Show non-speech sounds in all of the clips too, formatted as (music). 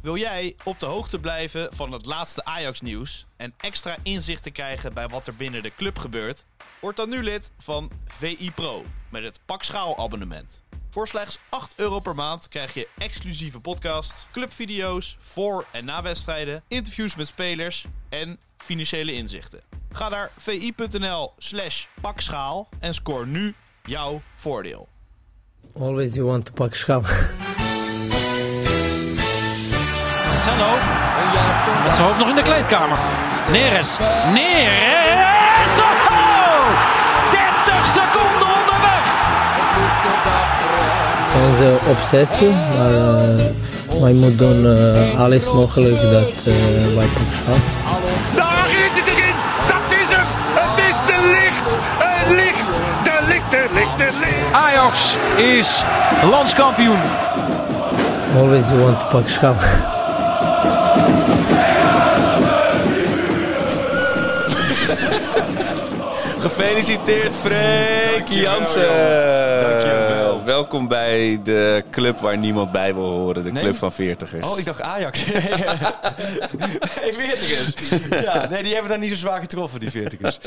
Wil jij op de hoogte blijven van het laatste Ajax-nieuws en extra inzicht krijgen bij wat er binnen de club gebeurt? Word dan nu lid van VI Pro met het Pak Schaal abonnement. Voor slechts 8 euro per maand krijg je exclusieve podcasts, clubvideo's voor en na wedstrijden, interviews met spelers en financiële inzichten. Ga naar vi.nl slash pakschaal en scoor nu jouw voordeel. Always you want to pak schaal. (laughs) Marcelo. Met zijn hoofd nog in de kleedkamer. Neres. Neres. Oh! 30 seconden onderweg. Het is onze obsessie, maar uh, wij moeten doen uh, alles mogelijk dat uh, wij pak schaal. Daar is het erin! Dat is hem! Het is de licht! Het licht! De licht, de licht, de licht! Ajax is landskampioen. Always you want to pak. Gefeliciteerd Freek Jansen. Dankjewel. Welkom bij de club waar niemand bij wil horen. De Nee? club van veertigers. Oh, ik dacht Ajax. (laughs) nee, veertigers. Ja, nee, die hebben dan niet zo zwaar getroffen, die veertigers.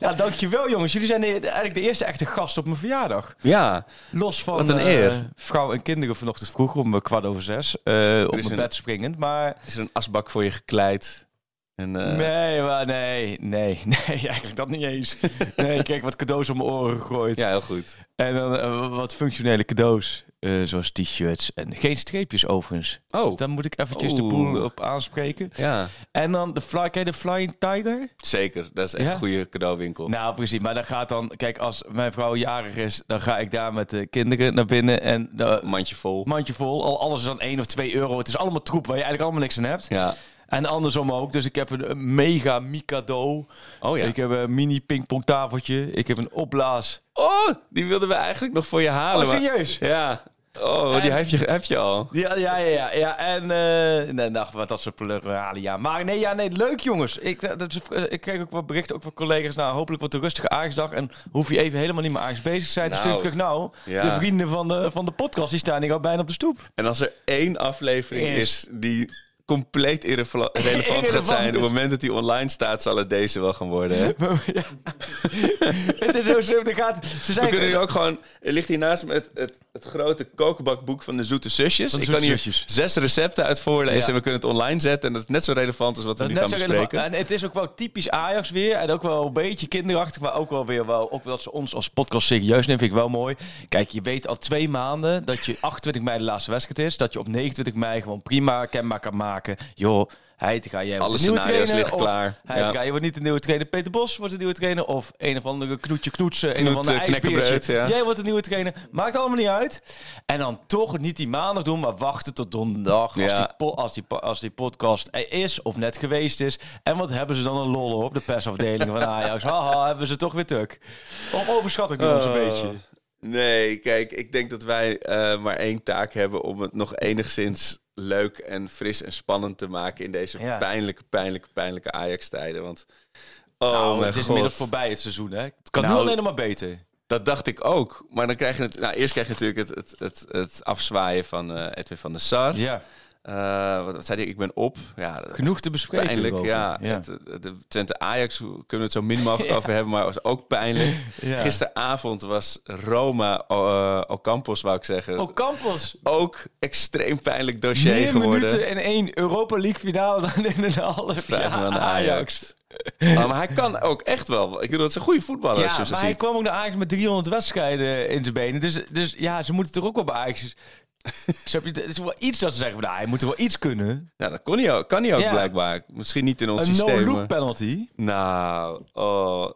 Ja, dankjewel jongens. Jullie zijn de- eigenlijk de eerste echte gast op mijn verjaardag. Ja, Los van Wat een eh, eer. vrouw en kinderen vanochtend vroeg om eh, kwart over zes. eh, op mijn een- bed springend. Maar is er een asbak voor je gekleid? En, eh, nee, maar nee, nee, (laughs) nee, eigenlijk dat niet eens. Nee, ik kreeg wat cadeaus om mijn oren gegooid. Ja, heel goed. En dan eh, wat functionele cadeaus. eh, zoals t-shirts. En geen streepjes overigens. Oh. Dus dan moet ik eventjes de boel op aanspreken. Ja, En dan de, fly, je de Flying Tiger? zeker. Dat is echt Ja? een goede cadeauwinkel. Nou, precies. Maar dan gaat dan... Kijk, als mijn vrouw jarig is, dan ga ik daar met de kinderen naar binnen. En Mandje vol. mandje vol. Al alles is dan 1 of 2 euro. Het is allemaal troep waar je eigenlijk allemaal niks aan hebt. Ja. En andersom ook. Dus ik heb een, mega Mikado. Oh ja. Ik heb een mini pingpongtafeltje. Ik heb een opblaas. Oh, die wilden we eigenlijk nog voor je halen. Oh, maar- serieus? Ja. Oh, die heb je, heb je al. Ja, ja, ja, ja. ja. En eh nee, nou, wat dat soort verhalen, ja. Maar nee, ja, nee, leuk jongens. Ik, eh, dat eh, ik kreeg ook wat berichten ook van collega's. Nou, hopelijk wordt een rustige Ajaxdag. En hoef je even helemaal niet meer Ajax bezig te zijn. Dus Nou, ik terug, nou, ja. de vrienden van de, van de podcast, die staan hier al bijna op de stoep. En als er één aflevering Is- is die compleet irrele- (laughs) relevant gaat Irrelevant zijn... op het moment dat die online staat, zal het deze wel gaan worden. Hè? (laughs) ja. (laughs) het is zo slim. Er gaat, ze We zijn kunnen nu ook gewoon... Er ligt hier naast me het, het, het grote kokenbakboek van de Zoete Zusjes. De Ik kan hier Zusjes. zes recepten uit voorlezen Ja. en we kunnen het online zetten. En dat is net zo relevant als wat we nu gaan bespreken. relevant. En het is ook wel typisch Ajax weer. En ook wel een beetje kinderachtig. Maar ook wel weer wel. Ook wel dat ze ons als podcast serieus nemen. Vind ik wel mooi. Kijk, je weet al twee maanden dat je 28 mei de laatste wedstrijd is. Dat je op 29 mei gewoon prima kenbaar kan maken. Joh, Heitinga, jij wordt de nieuwe trainer. of klaar. Heitinga, Ja. je wordt niet de nieuwe trainer. Peter Bos wordt de nieuwe trainer. Of een of andere knoetje knoetsen. Een of Knoet, andere eh, ijsbeertje. ja. Jij wordt de nieuwe trainer. Maakt allemaal niet uit. En dan toch niet die maandag doen, maar wachten tot donderdag. Als, die, po- als, die, po- als die podcast er is of net geweest is. En wat hebben ze dan een lol op de persafdeling van Ajax? (laughs) Haha, hebben ze toch weer tuk. Of overschat ik nu ons een Oh. beetje? Nee, kijk, ik denk dat wij eh, maar één taak hebben om het nog enigszins leuk en fris en spannend te maken in deze Ja. pijnlijke, pijnlijke, pijnlijke Ajax-tijden. Want, oh nou, mijn het is inmiddels voorbij het seizoen, hè? Het kan Nou, nu alleen nog maar beter. Dat dacht ik ook. Maar dan krijg je het. Nou, eerst krijg je natuurlijk het, het, het, het afzwaaien van eh, Edwin van der Sar. Ja, Eh, wat, wat zei hij? Ik ben op. Ja, genoeg te bespreken. pijnlijk. Ja, ja. Het, het, de Twente Ajax kunnen we het zo min mogelijk (laughs) over hebben, maar was ook pijnlijk. (laughs) Ja. Gisteravond was Roma uh, Ocampos, wou ik zeggen. Oh, Campos. ook extreem pijnlijk dossier Meer geworden. minuten in één Europa League finale dan in een half jaar maanden Ajax. Ajax. (laughs) Ah, maar hij kan ook echt wel. Ik bedoel, het is een goede voetballer als Ja, je maar hij ziet. kwam ook naar Ajax met 300 wedstrijden in zijn benen. Dus, dus ja, ze moeten toch ook wel bij Ajax... (laughs) Je? Het is wel iets dat ze zeggen van, nou, hij moet er wel iets kunnen. Ja, dat kon hij ook, kan hij ook Ja. blijkbaar. Misschien niet in ons Een systeem. no-look maar- penalty. Nou, oh.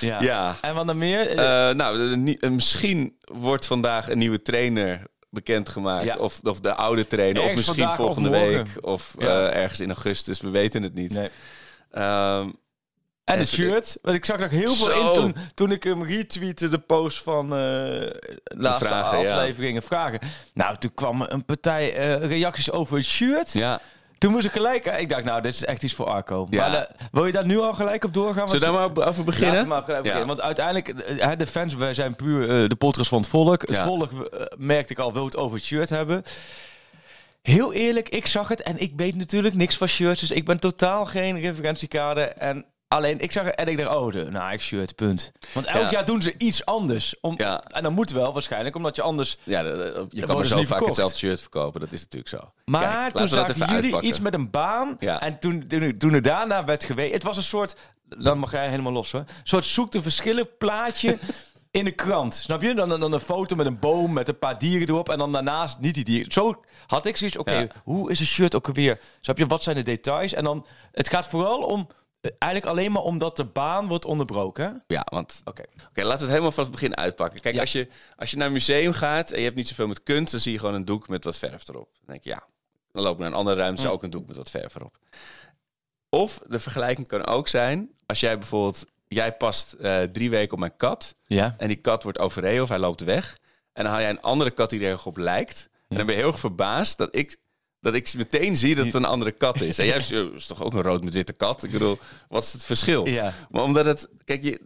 Ja. Ja. En wat dan meer? Eh, nou, eh, misschien wordt vandaag een nieuwe trainer bekendgemaakt. Ja. Of, of de oude trainer. Ergens of misschien of volgende week. Of eh, ergens in augustus. We weten het niet. nee. Ehm, En het Even shirt. Want ik zag nog heel veel Zo. in toen, toen ik hem retweette, de post van eh laatste vragen, ja. afleveringen vragen. Nou, toen kwam een partij eh, reacties over het shirt. Ja. Toen moest ik gelijk... Ik dacht, nou, dit is echt iets voor Arco. Ja. Maar eh, wil je daar nu al gelijk op doorgaan? Zullen we daar maar over beginnen? Maar gelijk beginnen. Want uiteindelijk, eh, de fans, wij zijn puur eh, de podcast van het volk. Het volk, eh, merkte ik al, wil het over het shirt hebben. Heel eerlijk, ik zag het en ik weet natuurlijk niks van shirts. Dus ik ben totaal geen referentiekader. En alleen, ik zag en ik dacht, oh, de Nike shirt, punt. Want elk Ja. jaar doen ze iets anders. Om, Ja. En dat moet wel waarschijnlijk, omdat je anders... Ja, je kan maar zo vaak verkocht. hetzelfde shirt verkopen. Dat is natuurlijk zo. Maar Kijk, toen zagen jullie uitpakken. iets met een baan. Ja. En toen, toen, toen er daarna werd geweest... Het was een soort... Dan mag jij helemaal los hoor. Een soort zoek de verschillen plaatje (laughs) in de krant. Snap je? Dan, dan, dan een foto met een boom met een paar dieren erop. En dan daarnaast niet die dieren. Zo had ik zoiets. Oké, Ja. hoe is een shirt ook alweer? Snap je? Wat zijn de details? En dan... Het gaat vooral om... Eigenlijk alleen maar omdat de baan wordt onderbroken. Ja, want Oké. Oké, laten we het helemaal van het begin uitpakken. Kijk, Ja. als, je, als je naar een museum gaat en je hebt niet zoveel met kunst, dan zie je gewoon een doek met wat verf erop. Dan denk je, ja, dan loop ik naar een andere ruimte, is ook een doek met wat verf erop. Of de vergelijking kan ook zijn, als jij bijvoorbeeld, jij past eh, drie weken op mijn kat Ja. en die kat wordt overreden of hij loopt weg. En dan haal jij een andere kat die er erg op lijkt. En dan ben je heel erg verbaasd dat ik, dat ik meteen zie dat het een andere kat is. En jij hebt, "Oh, is toch ook een rood met witte kat? Ik bedoel, wat is het verschil? Ja. Maar omdat het, kijk, je,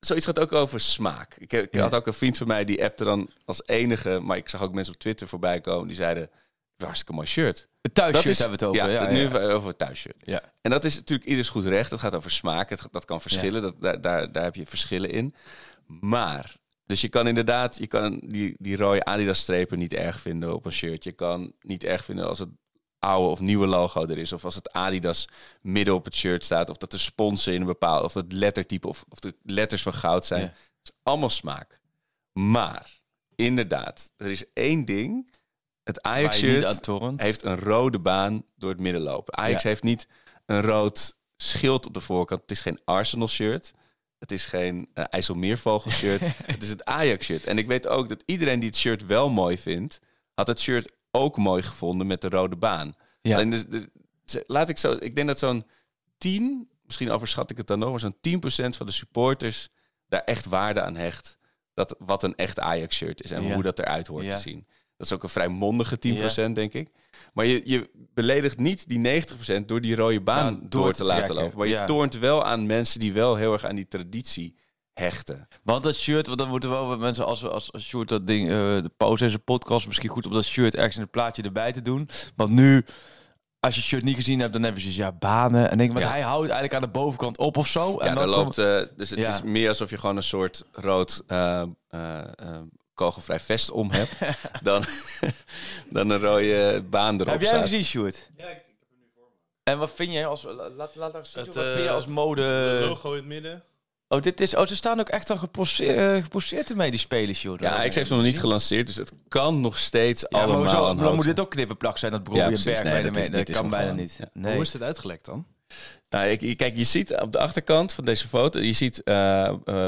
zoiets gaat ook over smaak. Ik, ik had ook een vriend van mij die appte dan als enige, maar ik zag ook mensen op Twitter voorbij komen die zeiden: hartstikke mooi shirt. Het thuisshirt is, hebben we het over. Ja, Ja, nu ja. over het thuisshirt. Ja. En dat is natuurlijk ieders goed recht. Het gaat over smaak. Het, dat kan verschillen. Dat, daar, daar, daar heb je verschillen in. Maar, dus je kan inderdaad, je kan die, die rode Adidas-strepen niet erg vinden op een shirt. Je kan niet erg vinden als het oude of nieuwe logo er is. Of als het Adidas midden op het shirt staat. Of dat de sponsor in een bepaald, of het lettertype of, of de letters van goud zijn. Ja. Het is allemaal smaak. Maar, inderdaad, er is één ding. Het Ajax-shirt heeft een rode baan door het midden lopen. Ajax Ja. heeft niet een rood schild op de voorkant. Het is geen Arsenal shirt. Het is geen uh, IJsselmeervogel shirt. (laughs) het is het Ajax shirt. En ik weet ook dat iedereen die het shirt wel mooi vindt, had het shirt ook mooi gevonden met de rode baan. Ja. Alleen dus, de- laat ik zo, ik denk dat zo'n 10, misschien overschat ik het dan nog, maar zo'n 10% van de supporters daar echt waarde aan hecht. Dat wat een echt Ajax shirt is en Ja. hoe dat eruit hoort Ja. te zien. Dat is ook een vrij mondige 10%, denk ik. Maar je, je beledigt niet die 90% door die rode baan Ja, door, door te, te laten trekken. lopen. Maar je toont wel aan mensen die wel heel erg aan die traditie hechten. Want dat shirt, want dan moeten wel mensen als, als, als Sjoerd dat ding, eh, de pauze in zijn podcast, misschien goed om dat shirt ergens in het plaatje erbij te doen. Want nu, als je shirt niet gezien hebt, dan hebben ze ja banen. En denk ik, maar Ja. hij houdt eigenlijk aan de bovenkant op of zo. En ja, dan loopt, eh, dus het Ja. is meer alsof je gewoon een soort rood eh, kogelvrij vest om hebt. (laughs) dan, dan een rode baan erop heb jij staat. gezien, Sjoerd? Ja, ik, heb hem nu voor me. En wat vind jij als, laat, laat, eens zien, Het, wat vind je eh, als mode? logo in het midden. Oh, dit is, oh, ze staan ook echt al geposeerd, eh, geposeerd ermee, die spelers, Sjoerd. Ja, Ajax heeft hem nog niet gelanceerd, dus het kan nog steeds Ja, maar allemaal hoezo- aan dan moet dit ook knippenplak zijn, dat Brobbey Ja, en precies. Berg Nee, bij de dat is- mee- dit Dat kan hem bijna gewoon. niet. Ja. Nee. Hoe is dit uitgelekt dan? Nou, kijk, je ziet op de achterkant van deze foto, je ziet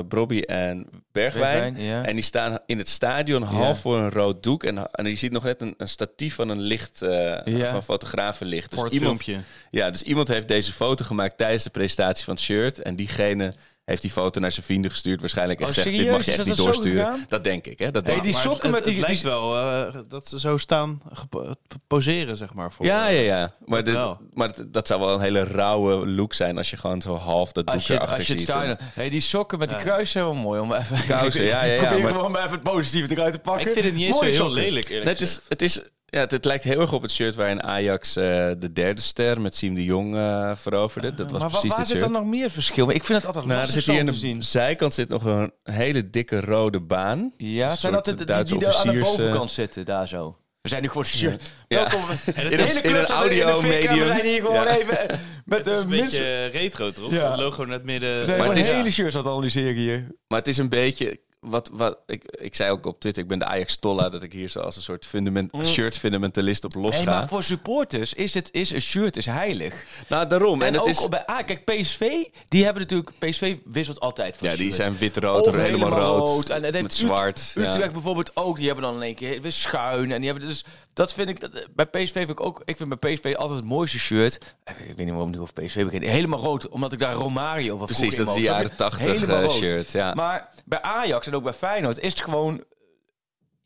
Brobby en Bergwijn. Bergwijn, ja. En die staan in het stadion half voor een rood doek. En, en je ziet nog net een, een statief van een licht, eh, Ja. van fotografenlicht. Dus Voor het iemand, filmpje. Ja, dus iemand heeft deze foto gemaakt tijdens de presentatie van het shirt. En diegene heeft die foto naar zijn vrienden gestuurd. Waarschijnlijk en Oh, gezegd, dit mag je echt niet doorsturen. Dat denk ik, hè. Dat Hey, die ik. Sokken met die... Het die- wel eh, dat ze zo staan, gepo- poseren, zeg maar. Voor, Ja, ja, ja. Maar, dit- maar dat zou wel een hele rauwe look zijn als je gewoon zo half dat doek erachter als je het ziet. staan, hey, die sokken met die kruis zijn wel mooi om even. Kousen, ja, ja, ja, (laughs) Probeer maar- gewoon maar even het positieve eruit te pakken. Ik vind het niet eens zo heel lelijk, eerlijk het, is, het, is, ja, het, het lijkt heel erg op het shirt waarin Ajax eh, de derde ster met Siem de Jong eh, veroverde. Dat was maar precies waar dit zit shirt. dan nog meer verschil? Ik vind het altijd nou, er lastig zit hier zo in te de zien. zijkant zit nog een hele dikke rode baan. Ja, zijn dat de, die, Duitse die daar aan de eh, bovenkant zitten, daar zo? We zijn nu gewoon shirt. Ja. Welkom. (laughs) In de een- hele in club een staat in de audio medium. We zijn hier gewoon Ja. even (laughs) met Het is de een beetje retro erop. Ja. Het logo net midden. We zijn Maar het is- hele shirts aan het analyseren hier. Maar het is een beetje... Wat, wat, ik, ik zei ook op Twitter, ik ben de Ajax-tolla... dat ik hier zo als een soort fundament, shirt-fundamentalist op los Nee, ga. maar voor supporters is, het, is een shirt is heilig. Nou, daarom. En, En, het ook is... bij ah, kijk, PSV, die hebben natuurlijk... PSV wisselt altijd van Ja, die shirt. zijn wit-rood, Of helemaal rood, En met Ut- zwart. Utrecht bijvoorbeeld ook. Die hebben dan in één keer weer schuin. En die hebben dus... dat vind ik, dat, bij PSV vind ik ook, ik vind bij PSV altijd het mooiste shirt. Ik weet niet waarom ik nu over PSV begin. Helemaal rood, omdat ik daar Romario van Precies, dat is mocht. jaren 80 Helemaal eh, shirt. Ja. Maar bij Ajax en ook bij Feyenoord is het gewoon,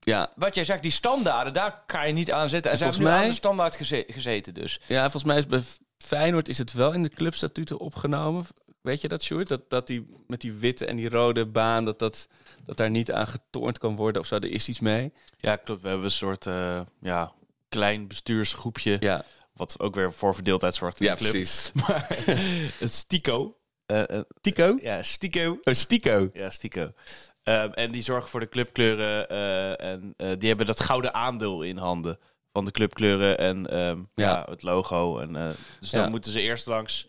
ja. wat jij zegt, die standaarden, daar kan je niet aan zitten. En ze hebben volgens nu mij- aan de standaard geze- gezeten dus. ja, volgens mij is bij Feyenoord is het wel in de clubstatuten opgenomen. Weet je dat, Sjoerd? Dat, dat die met die witte en die rode baan, dat, dat, dat daar niet aan getornd kan worden of zo. Er is iets mee. Ja, klopt. We hebben een soort eh, ja, klein bestuursgroepje. Ja, Wat ook weer voor verdeeldheid zorgt in ja de club. precies. (laughs) Maar het Stico. eh, eh, Tico? ja, Stico. Oh, Stico. Ja, Stico. Ehm, en die zorgen voor de clubkleuren. eh, en eh, die hebben dat gouden aandeel in handen. Van de clubkleuren en ehm, ja. Ja. het logo. En, eh, dus dan Ja. moeten ze eerst langs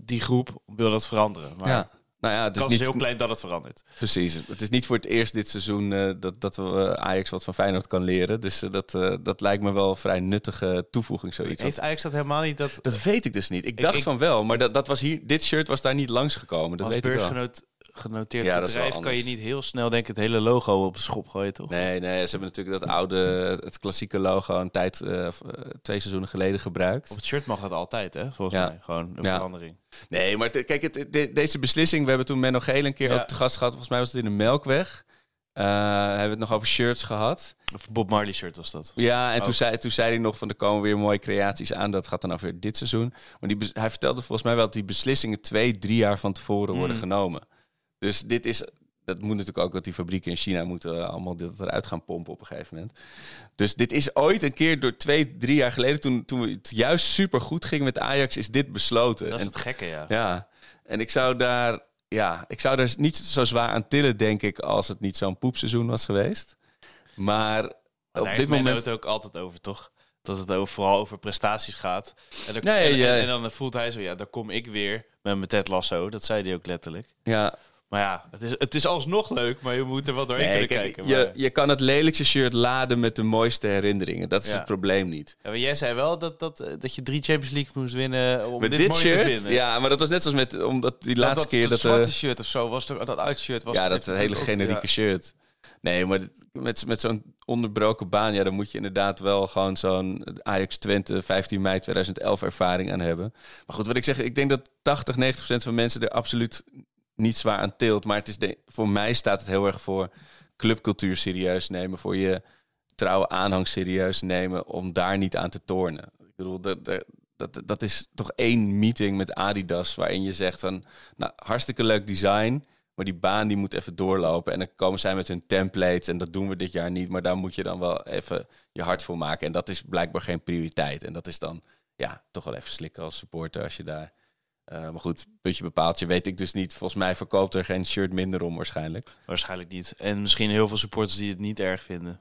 die groep. Wil dat veranderen. Maar Ja. Nou ja, het de is niet, heel klein dat het verandert. Precies. Het is niet voor het eerst dit seizoen eh, dat, dat we eh, Ajax wat van Feyenoord kan leren. Dus eh, dat, dat lijkt me wel een vrij nuttige toevoeging, zoiets. Heeft Ajax dat helemaal niet? Dat, Dat weet ik dus niet. Ik dacht ik- van wel, maar dat, dat was hier, dit shirt was daar niet langsgekomen. Dat als weet ik wel. Genoteerd Ja, bedrijf kan je niet heel snel denk ik het hele logo op de schop gooien, toch? Nee, nee, ze hebben natuurlijk dat oude, het klassieke logo een tijd, eh, eh, twee seizoenen geleden gebruikt. Op het shirt mag dat altijd, hè? Volgens Ja. mij. Gewoon een Ja. verandering. Nee, maar kijk, het, de- deze beslissing, we hebben toen Menno Geel een keer ook te gast gehad. Volgens mij was het in de Melkweg. Eh, hebben we het nog over shirts gehad. Of Bob Marley shirt was dat. Ja, en toen zei, toen zei hij nog van er komen weer mooie creaties aan. Dat gaat dan over dit seizoen. Maar die, hij vertelde volgens mij wel dat die beslissingen twee, drie jaar van tevoren worden Mm. genomen. Dus dit is, dat moet natuurlijk ook, dat die fabrieken in China moeten eh, allemaal dit eruit gaan pompen op een gegeven moment. Dus dit is ooit een keer door twee, drie jaar geleden, toen, toen het juist super goed ging met Ajax, is dit besloten. Dat is En- het gekke, ja. ja, en ik zou daar, ja, ik zou daar niet zo zwaar aan tillen, denk ik, als het niet zo'n poepseizoen was geweest. Maar Maar op dit moment. het ook altijd over, toch? Dat het vooral over prestaties gaat. En dan, Nee, en, en dan voelt hij zo, ja, daar kom ik weer met mijn Ted Lasso. Dat zei hij ook letterlijk. Ja, Maar ja, het is, het is alsnog leuk, maar je moet er wel doorheen nee, kunnen kijk, kijken. je, maar- je kan het lelijkste shirt laden met de mooiste herinneringen. Dat is Ja. het probleem niet. Ja, maar jij zei wel dat, dat, eh, dat je drie Champions League moest winnen om Met dit, dit, mooi shirt, te vinden. ja, maar dat was net zoals met, omdat die laatste dat, keer dat, dat... zwarte eh, shirt of zo was toch dat uitshirt was ja, dat hele ook- generieke shirt. Nee, maar met, met zo'n onderbroken baan, ja, dan moet je inderdaad wel gewoon zo'n Ajax Twente 15 mei 2011 ervaring aan hebben. Maar goed, wat ik zeg, ik denk dat 80, 90 procent van mensen er absoluut niet zwaar aan tilt. Maar het is de, voor mij staat het heel erg voor clubcultuur serieus nemen, voor je trouwe aanhang serieus nemen, om daar niet aan te tornen. Ik bedoel, dat, dat, dat, is toch één meeting met Adidas waarin je zegt van, nou, hartstikke leuk design, maar die baan die moet even doorlopen. En dan komen zij met hun templates en dat doen we dit jaar niet, maar daar moet je dan wel even je hart voor maken. En dat is blijkbaar geen prioriteit. En dat is dan, ja, toch wel even slikken als supporter als je daar... eh, maar goed, puntje bepaald. Je weet ik dus niet. Volgens mij verkoopt er geen shirt minder om waarschijnlijk. Waarschijnlijk niet. En misschien heel veel supporters die het niet erg vinden.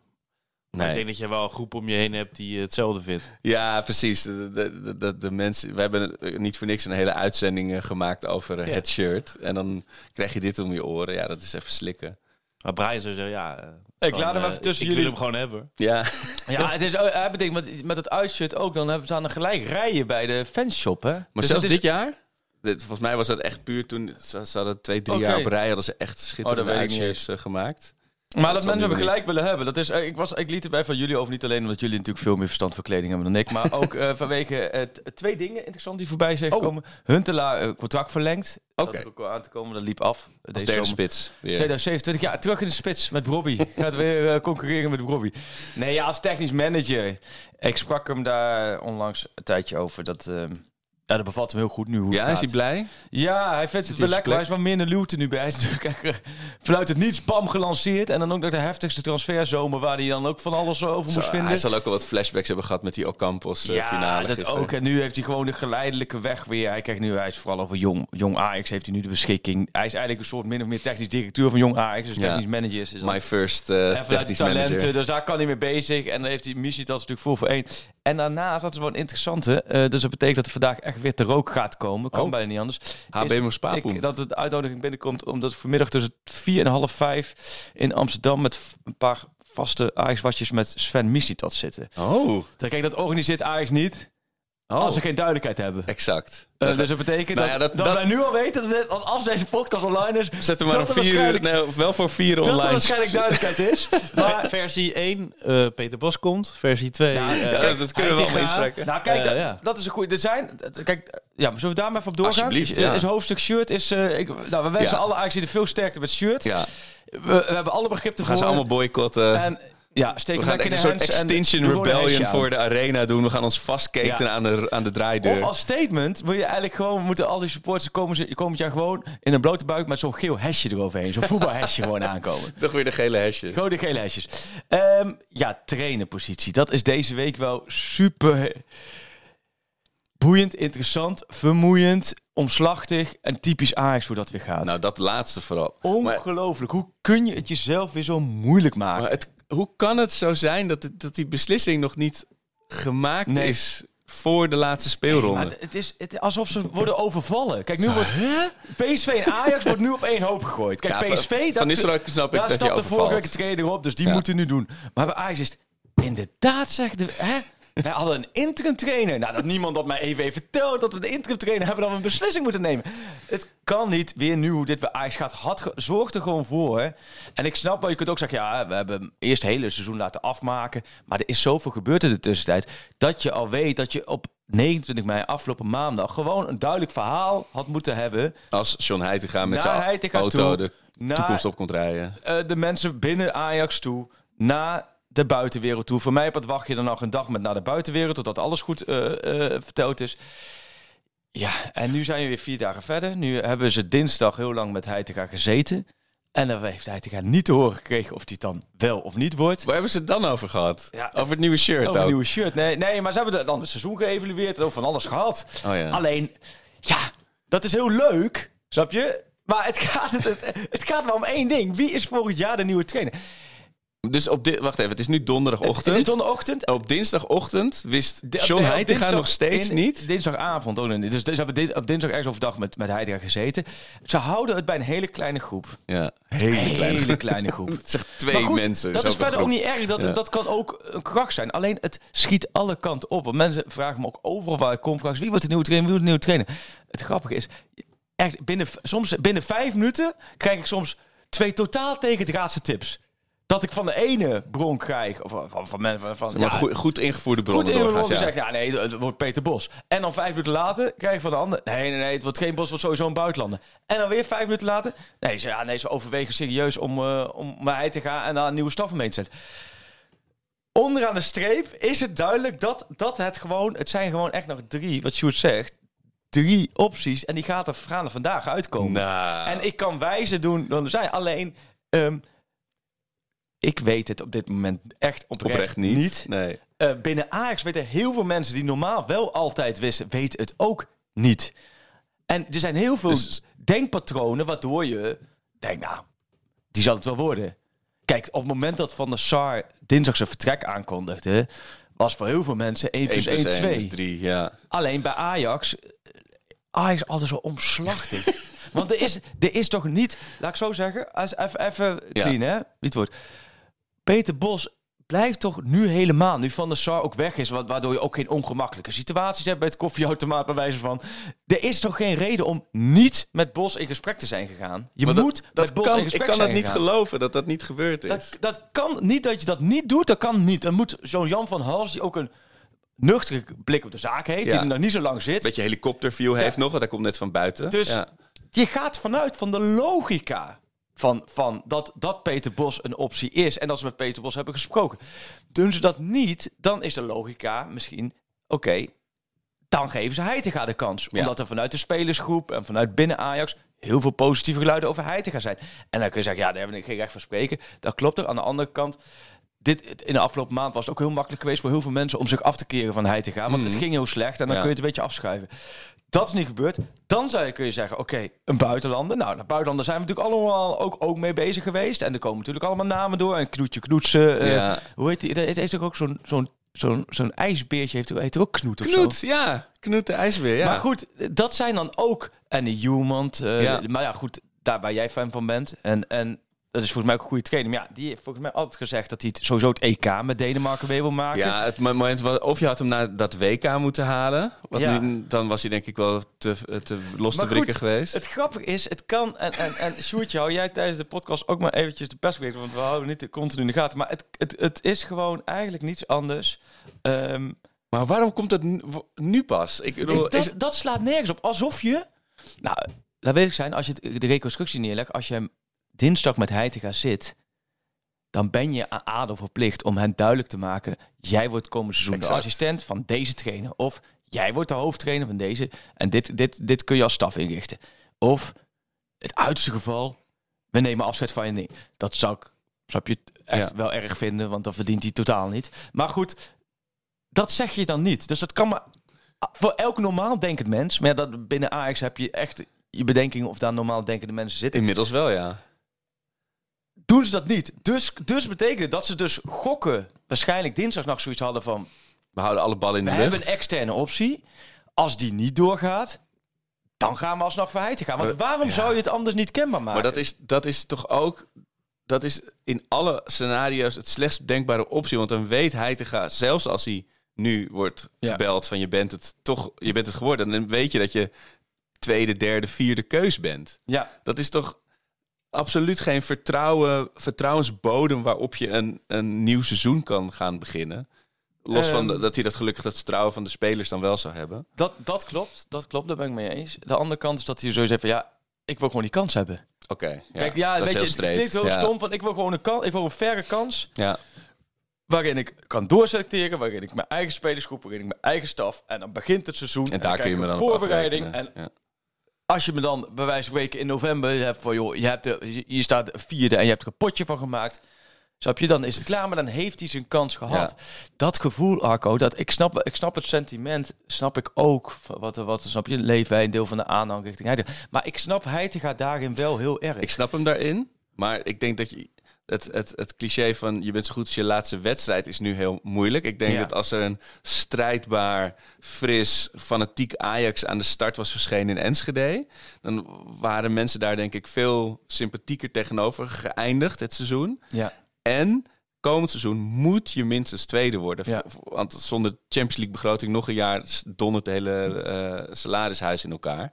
Maar ik denk dat je wel een groep om je heen hebt die hetzelfde vindt. Ja, precies. De, de, de, de, mensen, we hebben niet voor niks een hele uitzending eh, gemaakt over eh, Ja. het shirt. En dan krijg je dit om je oren. Ja, dat is even slikken. Maar Brian zou zeggen, ja... eh, Ik gewoon, laat hem even tussen ik jullie- wil hem gewoon hebben. Ja, (laughs) Ja, het is, hij bedenkt met, met het uitshirt ook, dan hebben ze aan de gelijk rijen bij de fanshop, hè? maar Dus zelfs is- dit jaar? Dit, volgens mij was dat echt puur toen... Ze, ze hadden twee, drie jaar op rij hadden ze echt schitterende Oh, eh, gemaakt. Maar Dat mensen niet. gelijk willen hebben. Dat is, eh, ik, was, ik liet het bij van jullie over, niet alleen omdat jullie natuurlijk veel meer verstand van kleding hebben dan ik, maar ook eh, (laughs) vanwege t- twee dingen interessant die voorbij zijn Oh. gekomen. Huntelaar contract verlengd. Oké. Dat ook wel aan te komen, dat liep af. Als Deze derde zomer. spits. weer. 2027, ja, terug in de spits met Robbie. (laughs) Gaat weer concurreren met Robbie. Nee, ja, als technisch manager. Ik sprak hem daar onlangs een tijdje over. Dat, eh, ja, dat bevalt hem heel goed nu hoe het Ja, is hij blij? Ja, hij vindt het wel lekker. Hij is wel in de luwte nu bij. Hij is natuurlijk echt eh, vanuit het niets bam gelanceerd. En dan ook nog de heftigste transferzomer waar hij dan ook van alles over Zo, moest vinden. hij zal ook wel wat flashbacks hebben gehad met die Ocampos eh, ja, finale dat gisteren. ook. En nu heeft hij gewoon de geleidelijke weg weer. Hij krijgt nu, hij is vooral over jong, jong Ajax heeft hij nu de beschikking. Hij is eigenlijk een soort min of meer technisch directeur van jong Ajax. Dus Ja. technisch manager is. My first en de technisch talenten, manager. dus daar kan hij mee bezig. En dan heeft hij missie dat is natuurlijk vol voor één. En daarnaast, dat is wel een interessante. dus dat betekent dat er vandaag echt weer te rook gaat komen. Kan Oh. bijna niet anders. HB ik- Dat het uitnodiging binnenkomt omdat vanmiddag tussen vier en half vijf in Amsterdam met een paar vaste Ajax-watjes met Sven Mislitat zitten. Oh, kijk, dat organiseert Ajax niet. Oh. Als ze geen duidelijkheid hebben. Exact. Eh, dus dat betekent Nou dat, ja, dat- dat, dat- wij nu al weten dat, dit- als deze podcast online is, Zet hem maar er vier uur, nee, wel voor vier dat er online. waarschijnlijk duidelijkheid is. (laughs) Maar, versie 1, eh, Peter Bos komt. Versie 2, Ja, eh, Ja, dat kunnen we allemaal inspreken. nou, kijk, dat, ja. dat is een goede. Er zijn, dat- kijk, ja, zullen we daar maar even op doorgaan? Alsjeblieft, is, ja. is hoofdstuk shirt is, eh, ik, nou, we wensen Ja. alle Ajax veel sterkte met shirt. Ja, We, we hebben alle begrip we ervoor. gaan ze allemaal boycotten. En ja, steek we gaan echt de een soort en Extinction Rebellion voor de arena doen. We gaan ons vastketen Ja. aan, de, aan de draaideur. Of als statement moet je eigenlijk gewoon, moeten al die supporters komen ze komend jaar gewoon in een blote buik met zo'n geel hesje eroverheen. Zo'n voetbalhesje (laughs) gewoon aankomen. Toch weer de gele hesjes. Gewoon die gele hesjes. Ehm, ja, trainerpositie. Dat is deze week wel super boeiend, interessant, vermoeiend, omslachtig en typisch Ajax hoe dat weer gaat. Nou, dat laatste vooral. Maar, Ongelooflijk. Hoe kun je het jezelf weer zo moeilijk maken? maar het, hoe kan het zo zijn dat, het- dat die beslissing nog niet gemaakt Nee. is voor de laatste speelronde? Maar het is, het is alsof ze worden overvallen. Kijk, nu wordt PSV en Ajax wordt nu op één hoop gegooid. Kijk, Ja, van- PSV... Van dat- Nistelrooy snap ik Daar dat je stapt de vorige overvalt. week de trainer op, dus die Ja. moeten nu doen. Maar bij Ajax is het inderdaad, zegt de... Hè? Wij hadden een interim trainer. Nou, dat niemand dat mij even heeft verteld. Dat we de interim trainer hebben dat we een beslissing moeten nemen. Het kan niet weer nu hoe dit bij Ajax gaat. Had zorg er gewoon voor. Hè. En ik snap wel, je kunt ook zeggen... Ja, we hebben hem eerst het hele seizoen laten afmaken. Maar er is zoveel gebeurd in de tussentijd. Dat je al weet dat je op 29 mei afgelopen maandag... gewoon een duidelijk verhaal had moeten hebben. Als John Heitinga met zijn auto toe, de toekomst op komt rijden. eh, de mensen binnen Ajax toe naar de buitenwereld toe. Voor mij op het wacht je dan nog een dag met naar de buitenwereld, totdat alles goed eh, eh, verteld is. Ja, en nu zijn we weer vier dagen verder. Nu hebben ze dinsdag heel lang met Heitinga gezeten. En dan heeft Heitinga niet te horen gekregen of hij het dan wel of niet wordt. Waar hebben ze het dan over gehad? Ja, over het nieuwe shirt Over ook. nieuwe shirt. Nee, nee, maar ze hebben dan het seizoen geëvalueerd en over van alles gehad. Oh ja. Alleen, ja, dat is heel leuk, snap je? Maar het gaat, het, het, het gaat maar om één ding. Wie is volgend jaar de nieuwe trainer? Dus op dit, wacht even, het is nu donderdagochtend. Het is donderdagochtend. Op dinsdagochtend wist De- John nee, Heitinga nog steeds in- niet. Dinsdagavond ook nog niet. Dus ze hebben dit, op dinsdag ergens overdag met, met Heitinga gezeten. Ze houden het bij een hele kleine groep. Ja, Hele, hele kleine, (laughs) groep. Het zegt twee Maar goed, mensen. Dat is verder ook groep. niet erg. Dat, Ja. dat kan ook een kracht zijn. Alleen het schiet alle kanten op. Want mensen vragen me ook overal waar ik kom. Vragen wie wordt de nieuwe trainer? Wie wordt de nieuwe trainer? Het grappige is, echt binnen, soms binnen vijf minuten krijg ik soms twee totaal tegendraadse tips. Dat ik van de ene bron krijg, of van, van van, Zeg maar ja, goed, goed ingevoerde bronnen Goed doorgaans. ja. Ja. zeggen, ja nee, het wordt Peter Bos. En dan vijf minuten later krijg je van de ander, nee, nee, nee, het wordt geen Bos, het wordt sowieso een buitenlander. En dan weer vijf minuten later, nee, ze, ja, nee, ze overwegen serieus om, eh om naar hij te gaan en daar een nieuwe staf mee te zetten. Onderaan de streep is het duidelijk dat, dat het gewoon, het zijn gewoon echt nog drie, wat Sjoerd zegt, drie opties en die gaat er, gaan er vandaag uitkomen. Nou, En ik kan wijzen doen dan er zijn. Alleen, ehm, ik weet het op dit moment echt oprecht, oprecht niet. Nee. Eh, binnen Ajax weten heel veel mensen die normaal wel altijd wisten, weten het ook niet. En er zijn heel veel Dus- denkpatronen waardoor je denkt, nou, die zal het wel worden. Kijk, op het moment dat Van der Sar dinsdag zijn vertrek aankondigde, was voor heel veel mensen 1 plus 1, 2. plus 3, ja. Alleen bij Ajax, eh, Ajax is altijd zo omslachtig. (laughs) Want er is, er is toch niet, laat ik zo zeggen, als even, even Ja. clean hè, wie het wordt. Peter Bos blijft toch nu helemaal, nu Van der Sar ook weg is, wa- waardoor je ook geen ongemakkelijke situaties hebt bij het koffieautomaat bij wijze van. Er is toch geen reden om niet met Bos in gesprek te zijn gegaan. Je Maar moet dat, dat met Bos kan, in ik gesprek kan zijn het niet gegaan. geloven dat dat niet gebeurd is. Dat, dat kan niet dat je dat niet doet, dat kan niet. Dan moet zo'n Jan van Hals, die ook een nuchtere blik op de zaak heeft, die er nog niet zo lang zit. Beetje helikopterview heeft nog, want hij komt net van buiten. Dus ja. je gaat vanuit van de logica van, van dat, dat Peter Bos een optie is en dat ze met Peter Bos hebben gesproken. Doen ze dat niet, dan is de logica misschien, oké, dan geven ze Heitinga de kans. Ja. Omdat er vanuit de spelersgroep en vanuit binnen Ajax heel veel positieve geluiden over Heitinga zijn. En dan kun je zeggen, ja, daar hebben we geen recht van spreken. Dat klopt er. Aan de andere kant, dit, in de afgelopen maand was het ook heel makkelijk geweest voor heel veel mensen om zich af te keren van Heitinga. Want het ging heel slecht en dan Ja. kun je het een beetje afschuiven. Dat is niet gebeurd. Dan zou je kun je zeggen, oké, een buitenlander. Nou, de buitenlander zijn we natuurlijk allemaal ook, ook mee bezig geweest. En er komen natuurlijk allemaal namen door. En Knoetje Knoetsen. eh. Hoe heet die? Er is toch ook zo'n zo'n zo'n zo'n ijsbeertje, heeft, heet er ook Knoet of zo? Knoet, ja. Knoet de ijsbeer, ja. Maar goed, dat zijn dan ook... En de Humant. eh, Ja. Maar ja, goed, daar waar jij fan van bent. En, en dat is volgens mij ook een goede trainer. Maar ja, die heeft volgens mij altijd gezegd dat hij het, sowieso het EK met Denemarken mee wil maken. Ja, het moment was, of je had hem naar dat WK moeten halen. Wat Ja. nu, dan was hij denk ik wel te, te los te Maar brikken goed, geweest. Het grappige is, het kan... En, en, en Sjoerdje, hou jij tijdens de podcast ook maar eventjes de pers want we houden niet continu in de gaten. Maar het, het, het is gewoon eigenlijk niets anders. Ehm, Maar waarom komt dat nu, pas? Ik bedoel, is dat, dat slaat nergens op. Alsof je... Nou, laat weet ik zijn, als je de reconstructie neerlegt... als je hem dinsdag met Heitinga zit... dan ben je aan ADO verplicht om hen duidelijk te maken... jij wordt komend seizoen Exact. de assistent van deze trainer. Of jij wordt de hoofdtrainer van deze... en dit, dit, dit kun je als staf inrichten. Of het uiterste geval... we nemen afscheid van je. Nee, dat zou ik, zou je echt Ja. wel erg vinden... want dan verdient hij totaal niet. Maar goed, dat zeg je dan niet. Dus dat kan maar voor elk normaal denkend mens, maar ja, dat, binnen Ajax heb je echt je bedenkingen of daar normaal denkende mensen zitten. inmiddels wel, ja. Doen ze dat niet. Dus, dus betekent dat ze dus gokken, waarschijnlijk dinsdag nog zoiets hadden van, We houden alle ballen in we de hebben lucht. een externe optie. Als die niet doorgaat, dan gaan we alsnog voor gaan. Want waarom ja. zou je het anders niet kenbaar maken? Maar dat is, dat is toch ook... Dat is in alle scenario's het slechtst denkbare optie. Want dan weet hij te gaan, zelfs als hij nu wordt Ja. gebeld van je bent het toch, je bent het geworden. Dan weet je dat je tweede, derde, vierde keus bent. Ja, Dat is toch absoluut geen vertrouwen, vertrouwensbodem waarop je een, een nieuw seizoen kan gaan beginnen. Los van Ehm. dat hij dat gelukkig dat vertrouwen van de spelers dan wel zou hebben. dat, dat klopt. Dat klopt, daar ben ik mee eens. De andere kant is dat hij sowieso zegt van, ja, ik wil gewoon die kans hebben. Oké, ja, Kijk, ja, dat weet je, het klinkt heel ja. stom van, ik wil gewoon een kans, ik wil een verre kans. Ja, waarin ik kan doorselecteren, waarin ik mijn eigen spelersgroep, waarin ik mijn eigen staf en dan begint het seizoen en daar kun je me dan op voorbereiding en Ja. Als je me dan bij wijze van spreken in november hebt van joh, je hebt de, je- staat vierde en je hebt er een potje van gemaakt. Snap je, dan is het klaar, maar dan heeft hij zijn kans gehad. Dat gevoel, Arco, dat ik snap, ik snap het sentiment, snap ik ook. Wat, wat snap je, leven wij een deel van de aanhang richting Heitinga. Maar ik snap Heitinga daarin wel heel erg. Ik snap hem daarin, maar ik denk dat je het, het, het cliché van je bent zo goed als je laatste wedstrijd is nu heel moeilijk. Ik denk Ja. dat als er een strijdbaar, fris, fanatiek Ajax aan de start was verschenen in Enschede, dan waren mensen daar denk ik veel sympathieker tegenover geëindigd het seizoen. ja. En komend seizoen moet je minstens tweede worden. Ja. Want zonder Champions League begroting nog een jaar dondert het hele eh, salarishuis in elkaar.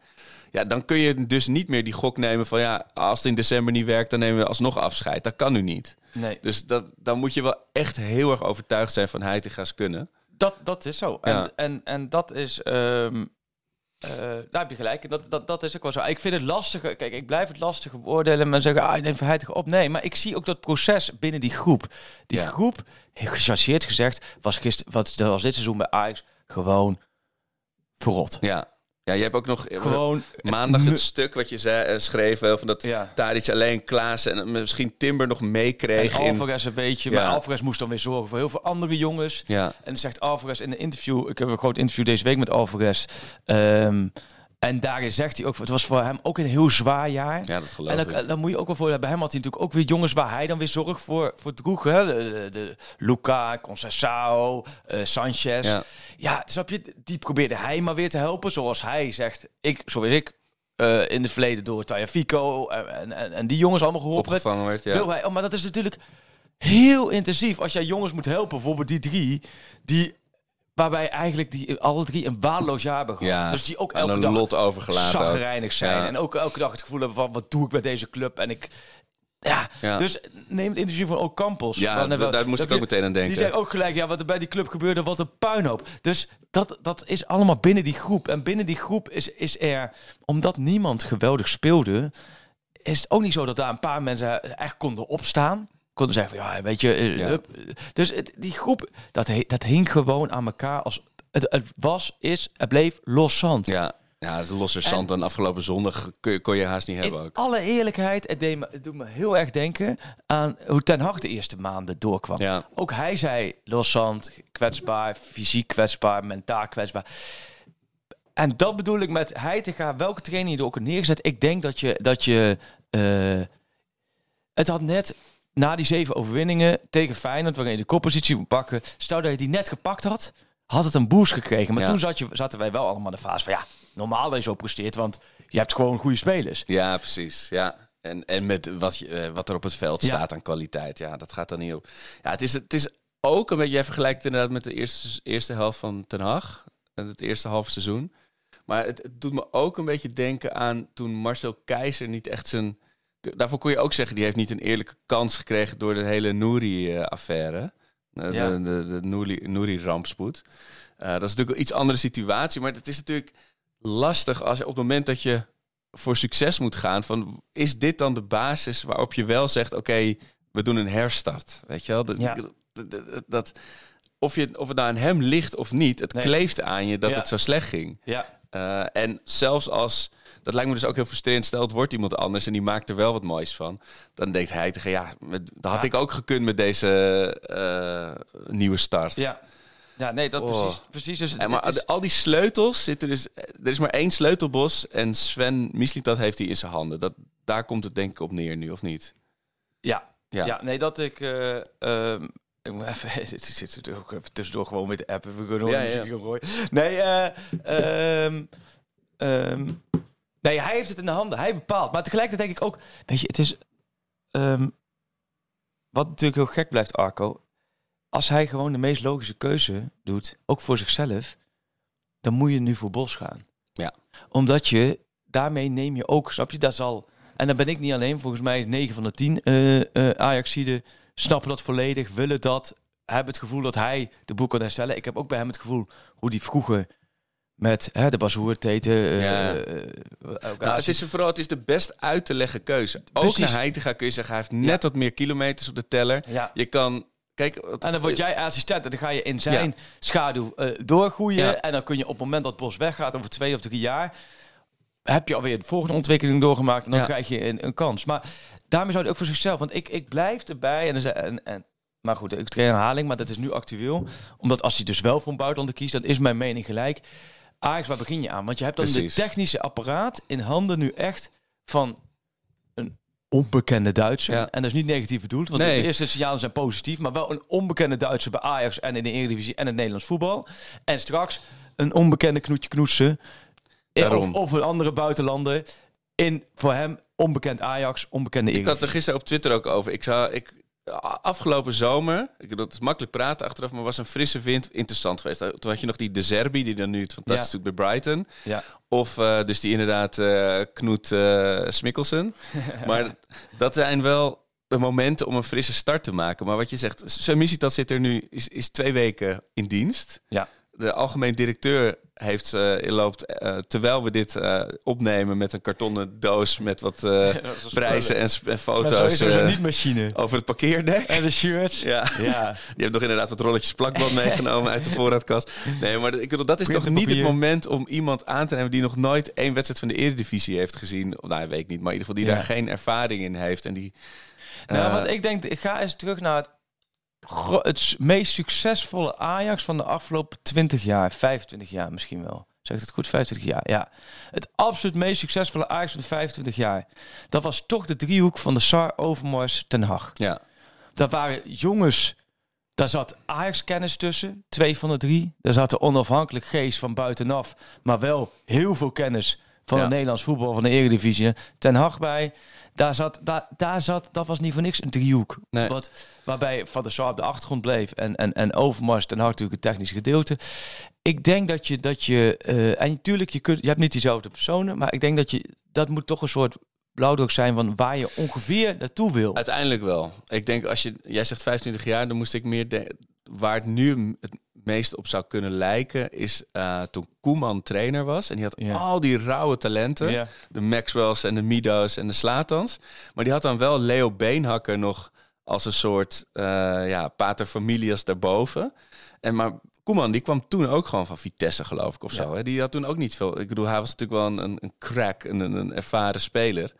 Ja, dan kun je dus niet meer die gok nemen van ja, als het in december niet werkt, dan nemen we alsnog afscheid. Dat kan nu niet. Nee. Dus dat, dan moet je wel echt heel erg overtuigd zijn van Heitinga's kunnen. Dat, dat is zo. Ja. En, en, en dat is. ehm, eh, daar heb je gelijk. Dat, dat, dat is ook wel zo. Ik vind het lastig. Kijk, ik blijf het lastig beoordelen. Men zeggen, ah, ik neem Heitinga op. Nee, maar ik zie ook dat proces binnen die groep. Die Ja. groep, gechargeerd gezegd, was, gister, was, was dit seizoen bij Ajax gewoon verrot. Ja, ja je hebt ook nog Gewoon maandag het stuk wat je zei, eh, schreef, wel van dat Ja. Tadic alleen Klaas en misschien Timber nog En meekreeg. in, Alvarez een beetje. Ja. Maar Alvarez moest dan weer zorgen voor heel veel andere jongens. ja, En zegt Alvarez in een interview, ik heb een groot interview deze week met Alvarez. ehm, en daarin zegt hij ook, het was voor hem ook een heel zwaar jaar. ja, dat geloof en ik. dan, dan moet je ook wel voor, bij hem had hij natuurlijk ook weer jongens waar hij dan weer zorg voor, voor droeg. Hè? De, de, de Luca, Conceição, eh, Sanchez. Ja. Ja. snap je, die probeerde hij maar weer te helpen. Zoals hij zegt, ik, zoals ik, eh, in het verleden door Tajafico en, en, en die jongens allemaal geholpen werd. opgevangen werd. Ja. Wil hij, oh, maar dat is natuurlijk heel intensief. Als jij jongens moet helpen, bijvoorbeeld die drie, die, waarbij eigenlijk die alle drie een waardeloos jaar hebben gehad. Ja, dus die ook elke een dag lot overgelaten. zagrijnig zijn. Ja. En ook elke dag het gevoel hebben van, wat doe ik met deze club? En ik... Ja, Ja. dus neem het interview van Ocampos. Ja, Dan hebben we- daar moest ik ook meteen aan denken. Die zei ook gelijk, ja, wat er bij die club gebeurde, wat een puinhoop. Dus dat, dat is allemaal binnen die groep. En binnen die groep is, is er, omdat niemand geweldig speelde, is het ook niet zo dat daar een paar mensen echt konden opstaan. Konden zeggen van, ja, weet je, eh, Ja. Dus het, die groep, dat, dat hing gewoon aan elkaar als... Het, het was, is, het bleef los zand. Ja, ja het is losser zand dan afgelopen zondag kon je, kon je haast niet hebben In ook. alle eerlijkheid, het, deed me, het doet me heel erg denken aan hoe Ten Hag de eerste maanden doorkwam. Ja. Ook hij zei, loszand, kwetsbaar, fysiek kwetsbaar, mentaal kwetsbaar. En dat bedoel ik met hij te gaan, welke training je er ook neergezet. Ik denk dat je, dat je eh, het had net na die zeven overwinningen tegen Feyenoord, waarin je de koppositie moet pakken. Stel dat je die net gepakt had, had het een boost gekregen. Maar Ja. toen zat je, zaten wij wel allemaal in de fase van ja, normaal dat je zo presteert, want je hebt gewoon goede spelers. Ja, precies. Ja. En, en met wat, je, eh, wat er op het veld Ja. staat aan kwaliteit. Ja, dat gaat dan niet op. Ja, het is, het is ook een beetje... Jij vergelijkt het inderdaad met de eerste, eerste helft van Ten Hag. En het eerste half seizoen. Maar het, het doet me ook een beetje denken aan toen Marcel Keizer niet echt zijn... Daarvoor kon je ook zeggen, die heeft niet een eerlijke kans gekregen door de hele Nouri-affaire. De, Ja. de, de, de Nouri- Nouri-rampspoed. Eh, dat is natuurlijk een iets andere situatie. Maar het is natuurlijk lastig als je op het moment dat je voor succes moet gaan, van is dit dan de basis waarop je wel zegt, oké, we doen een herstart, weet je wel? Dat, Ja. of, je, of het nou aan hem ligt of niet, het Nee. kleeft aan je dat Ja. het zo slecht ging. Ja. Eh, en zelfs als, dat lijkt me dus ook heel frustrerend, stel het wordt iemand anders en die maakt er wel wat moois van, dan denkt hij tegen, ja, met, dat had Ja. ik ook gekund met deze eh, nieuwe start. Ja. Ja, nee, dat Oh. precies. Precies. Dus En maar is- al die sleutels zitten dus. Er is maar één sleutelbos en Sven Mislintat heeft die in zijn handen. Dat, daar komt het denk ik op neer nu, of niet? Ja. Ja. Ja. nee, dat ik... eh, ehm, ik moet even, het (laughs) zit natuurlijk ook even tussendoor gewoon met de app. We kunnen Ja, ja, ja. muziek gooien. Nee, eh, ehm, ehm, nee, hij heeft het in de handen. Hij bepaalt. Maar tegelijkertijd denk ik ook... Weet je, het is... ehm, wat natuurlijk heel gek blijft, Arco. Als hij gewoon de meest logische keuze doet, ook voor zichzelf... dan moet je nu voor Bos gaan. Ja. Omdat je... Daarmee neem je ook, snap je, dat zal... En dan ben ik niet alleen. Volgens mij is 9 van de 10 eh eh Ajaxiden snappen dat volledig, willen dat, hebben het gevoel dat hij de boek kan herstellen. Ik heb ook bij hem het gevoel hoe die vroeger met hè, de Bazoer, Tete... eh, Ja. eh, Nou, het is vooral het is de best uit te leggen keuze. Ook naar Heitinga kun je zeggen, hij heeft net wat meer kilometers op de teller. Ja. Je kan. Kijk, En dan word jij assistent en dan ga je in zijn schaduw eh, doorgroeien. Ja. En dan kun je op het moment dat Bos weggaat over twee of drie jaar... heb je alweer de volgende ontwikkeling doorgemaakt en dan Ja. krijg je een, een kans. Maar daarmee zou het ook voor zichzelf... Want ik, ik blijf erbij en, en, en maar goed, ik train herhaling, maar dat is nu actueel. Omdat als hij dus wel voor een buitenlander kiest, dan is mijn mening gelijk. Ajax, waar begin je aan? Want je hebt dan Precies. de technische apparaat in handen nu echt van een onbekende Duitser. Ja. En dat is niet negatief bedoeld, want Nee. de eerste signalen zijn positief. Maar wel een onbekende Duitser bij Ajax en in de Eredivisie en het Nederlands voetbal. En straks een onbekende Knoetje Knoetsen. Daarom. Of, of een andere buitenlander. In voor hem onbekend Ajax, onbekende ik had er gisteren op Twitter ook over. Ik zou, ik, afgelopen zomer, ik, het is makkelijk praten achteraf, maar was een frisse wind interessant geweest. Toen had je nog die De Zerbi, die dan nu het fantastisch Ja. doet bij Brighton. Ja. Of eh, dus die inderdaad eh Knoet eh Smikkelsen. (laughs) maar dat zijn wel de momenten om een frisse start te maken. Maar wat je zegt, dat zit er nu, is, is twee weken in dienst. Ja. De algemeen directeur heeft eh loopt, eh, terwijl we dit eh, opnemen met een kartonnen doos met wat eh, (laughs) prijzen en, foto's een niet-machine. over het parkeerdek. En de shirts. Ja. Ja. (laughs) Je hebt nog inderdaad wat rolletjes plakband (laughs) meegenomen uit de voorraadkast. Nee, maar ik bedoel, dat is toch niet het moment om iemand aan te nemen die nog nooit één wedstrijd van de Eredivisie heeft gezien. Of, nou, weet ik niet, maar in ieder geval die Ja. daar geen ervaring in heeft. En die, Nou, want ik denk, ik ga eens terug naar het, het meest succesvolle Ajax van de afgelopen 20 jaar, 25 jaar misschien wel. Zeg ik het goed? 25 jaar, ja. Het absoluut meest succesvolle Ajax van de 25 jaar. Dat was toch de driehoek van de Sar, Overmars, Ten Hag. ja. Dat waren jongens, daar zat Ajax-kennis tussen, twee van de drie. Daar zat de onafhankelijk geest van buitenaf, maar wel heel veel kennis van Ja. het Nederlands voetbal, van de Eredivisie. Ten Hag bij, daar zat, daar, daar zat, dat was niet voor niks een driehoek. Nee. Wat, waarbij Van der Sar op de achtergrond bleef en, en, en Overmars, Ten Hag natuurlijk het technische gedeelte. Ik denk dat je, dat je eh, en natuurlijk, je, kunt, je hebt niet diezelfde personen, maar ik denk dat je, dat moet toch een soort blauwdruk zijn van waar je ongeveer naartoe wil. Uiteindelijk wel. Ik denk als je, jij zegt 25 jaar, dan moest ik meer de, waar het nu het meest op zou kunnen lijken, is eh, toen Koeman trainer was. En die had al die rauwe talenten. De Maxwells en de Mido's en de Slatans. Maar die had dan wel Leo Beenhakker nog als een soort eh ja, pater familias daarboven. En maar Koeman, die kwam toen ook gewoon van Vitesse, geloof ik, of zo. Hè? Die had toen ook niet veel... Ik bedoel, hij was natuurlijk wel een, een, crack, een, een, een ervaren speler.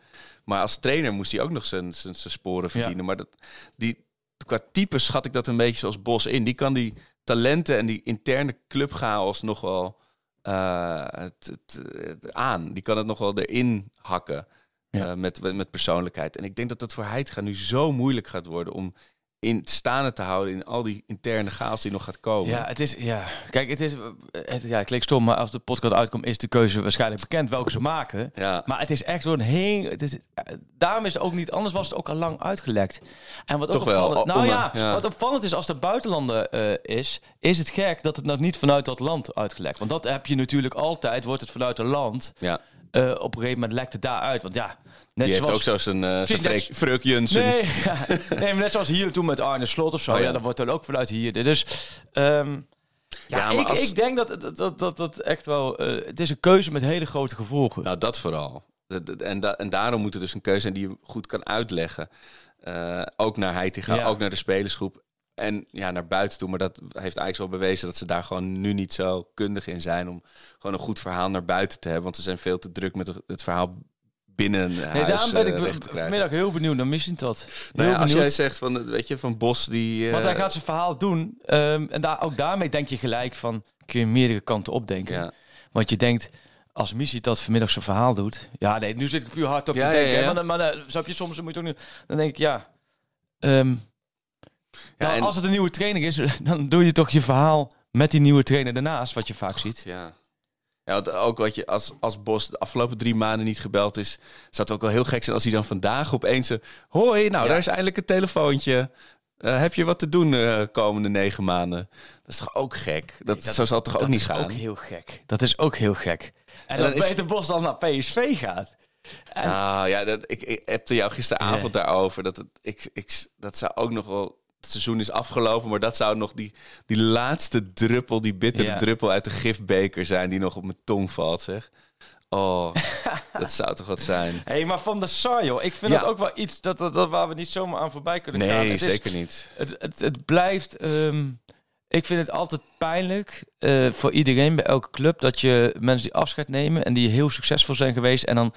Maar als trainer moest hij ook nog zijn, zijn, zijn sporen verdienen. Maar dat, die, qua type schat ik dat een beetje zoals Bos in. Die kan die talenten en die interne clubchaos nog wel eh, aan. Die kan het nog wel erin hakken Ja. eh, met, met persoonlijkheid. En ik denk dat dat voor Heitinga nu zo moeilijk gaat worden om in staande te houden in al die interne chaos die nog gaat komen. Ja, het is, ja. Kijk, het is, het, ja, het klinkt stom, maar als de podcast uitkomt, is de keuze waarschijnlijk bekend welke ze maken. Ja. Maar het is echt zo'n heen. Het is, daarom is het ook niet, anders was het ook al lang uitgelekt. En wat ook Toch wel, opvallend, o- nou om, ja, ja. wat opvallend is als de buitenlander eh, is, is het gek dat het nog niet vanuit dat land uitgelekt. Want dat heb je natuurlijk altijd, wordt het vanuit een land. Ja. Eh, op een gegeven moment lekt het daaruit. Want ja, net Die heeft zoals, ook zo Freek, Freuk Junsen. Nee, (laughs) ja. nee, maar net zoals hier toen met Arne Slot of zo. Oh, ja. ja. dat wordt dan ook vanuit hier. Dus ehm, ja, Ja, ik, als- ik denk dat dat, dat, dat, dat echt wel... eh, het is een keuze met hele grote gevolgen. Nou, dat vooral. En, da- en daarom moet het dus een keuze zijn die je goed kan uitleggen. Eh, ook naar Heitinga, Ja. ook naar de spelersgroep. En ja, naar buiten toe. Maar dat heeft eigenlijk wel bewezen dat ze daar gewoon nu niet zo kundig in zijn. Om gewoon een goed verhaal naar buiten te hebben. Want ze zijn veel te druk met het verhaal binnen nee, huis daarom ben eh, ik vanmiddag heel benieuwd naar dat. Heel Nou ja, als jij zegt van, weet je, van Bos die... eh, Want hij gaat zijn verhaal doen. ehm, en daar, ook daarmee denk je gelijk van... Kun je meerdere kanten opdenken. Ja. Want je denkt... Als Missie dat vanmiddag zijn verhaal doet... Ja, nee, nu zit ik puur hard op Ja, te denken. Maar, maar snap je, soms moet je ook niet... Dan denk ik, ja... Ja, en- als het een nieuwe training is, (laughs) dan doe je toch je verhaal met die nieuwe trainer daarnaast, wat je vaak ziet. Ja. Ja, ook wat je als, als Bos de afgelopen drie maanden niet gebeld is, zou het ook wel heel gek zijn als hij dan vandaag opeens een hoi, nou Ja. daar is eindelijk een telefoontje. Eh, heb je wat te doen de komende negen maanden? Dat is toch ook gek? Dat, zo zal het toch ook dat niet is gaan? ook heel gek. Dat is ook heel gek. En, dan dat is- Peter Bos dan naar PSV gaat. En, Nou ja, dat, ik, ik appte jou gisteravond daarover. Dat, het, ik, ik, dat zou ook nog wel. Het seizoen is afgelopen, maar dat zou nog die, die laatste druppel, die bittere Ja. druppel uit de gifbeker zijn die nog op mijn tong valt, zeg. Oh, (laughs) dat zou toch wat zijn? hey, maar van de Sar, joh. Ik vind Ja. dat ook wel iets dat, dat, dat waar we niet zomaar aan voorbij kunnen gaan. Nee, Het is- zeker niet. Het, het, het blijft. ehm, ik vind het altijd pijnlijk eh, voor iedereen bij elke club dat je mensen die afscheid nemen en die heel succesvol zijn geweest en dan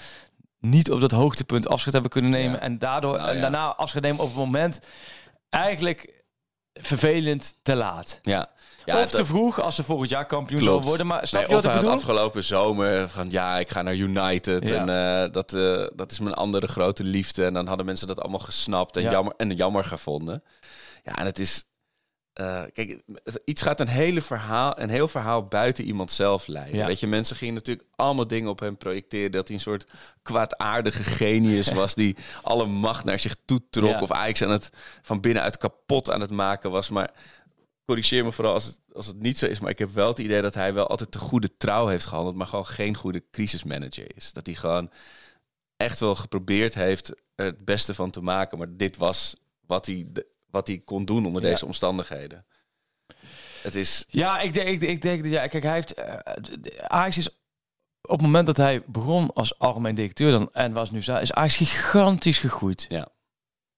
niet op dat hoogtepunt afscheid hebben kunnen nemen Ja. en daardoor Nou en daarna afscheid nemen op het moment eigenlijk vervelend te laat. Ja. ja of te vroeg als ze volgend jaar kampioen zullen worden. Maar snap Nee, je wat ik bedoel? afgelopen zomer van ja, ik ga naar United Ja. en eh, dat, eh, dat is mijn andere grote liefde. En dan hadden mensen dat allemaal gesnapt en, Ja. jammer, en jammer gevonden. Ja, en het is. Eh, kijk, iets gaat een hele verhaal, een heel verhaal buiten iemand zelf leiden. Ja. Weet je, mensen gingen natuurlijk allemaal dingen op hem projecteren. Dat hij een soort kwaadaardige genius was die (laughs) alle macht naar zich toe trok. Ja. Of eigenlijk aan het van binnenuit kapot aan het maken was. Maar corrigeer me vooral als het, als het niet zo is. Maar ik heb wel het idee dat hij wel altijd te goede trouw heeft gehandeld. Maar gewoon geen goede crisismanager is. Dat hij gewoon echt wel geprobeerd heeft er het beste van te maken. Maar dit was wat hij, de- wat hij kon doen onder Ja. deze omstandigheden. Het is... Ja, ik denk, ik, ik denk dat ja, kijk, hij heeft. eh, Ajax is op het moment dat hij begon als algemeen directeur dan en was nu is Ajax gigantisch gegroeid. Ja.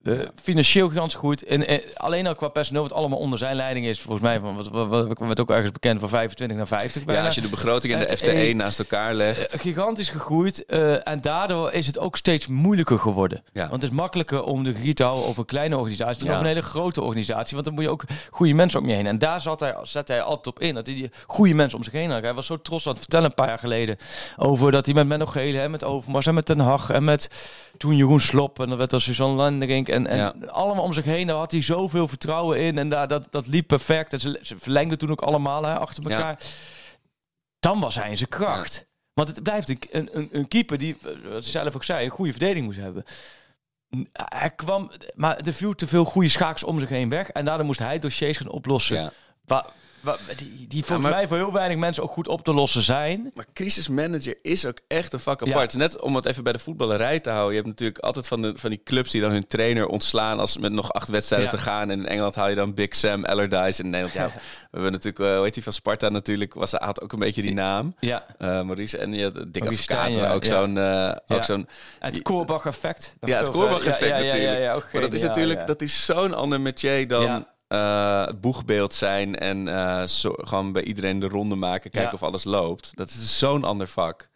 Eh, financieel gigantisch gegroeid. En, eh, alleen al qua personeel, wat allemaal onder zijn leiding is, volgens mij van wat, wat, wat werd ook ergens bekend van 25 naar 50 bijna. Ja, als je de begroting en de Het FTE een- naast elkaar legt. Eh, gigantisch gegroeid eh, en daardoor is het ook steeds moeilijker geworden. Ja. Want het is makkelijker om de regie te houden over een kleine organisatie dan Ja. over een hele grote organisatie. Want dan moet je ook goede mensen om je heen. En daar zat hij, zet hij altijd op in. Dat hij die goede mensen om zich heen had. Hij was zo trots aan het vertellen een paar jaar geleden over dat hij met Menno Gele en met Overmars en met Ten Hag en met toen Jeroen Slop en dan werd er Suzanne En, en Ja. allemaal om zich heen. Daar had hij zoveel vertrouwen in en daar, dat, dat liep perfect. En ze, ze verlengden toen ook allemaal hè, achter Ja. elkaar. Dan was hij in zijn kracht. Want het blijft een, een, een, keeper die, eh, wat hij zelf ook zei, een goede verdediging moest hebben. Hij kwam, maar er viel te veel goede schakels om zich heen weg. En daardoor moest hij dossiers gaan oplossen. Ja. Die, die volgens maar- mij voor heel weinig mensen ook goed op te lossen zijn. Maar crisismanager is ook echt een vak Ja. apart. Net om het even bij de voetballerij te houden. Je hebt natuurlijk altijd van, de, van die clubs die dan hun trainer ontslaan als met nog acht wedstrijden Ja. te gaan. En in Engeland haal je dan Big Sam Allardyce. En in Nederland, ja, (laughs) we hebben natuurlijk, eh, hoe heet die van Sparta natuurlijk, was, had ook een beetje die naam. Ja. Eh Maurice en ja, Dick Maurice Advocaat, ja, ook ja. zo'n... eh, ook Ja. zo'n Het die- Korbach-effect. ja, het Korbach-effect Ja, ja, ja, natuurlijk. ja, maar dat is natuurlijk ja. dat is zo'n ander metier dan Ja. eh, het boegbeeld zijn en eh, zo, gewoon bij iedereen de ronde maken, kijken Ja. of alles loopt. Dat is zo'n ander vak.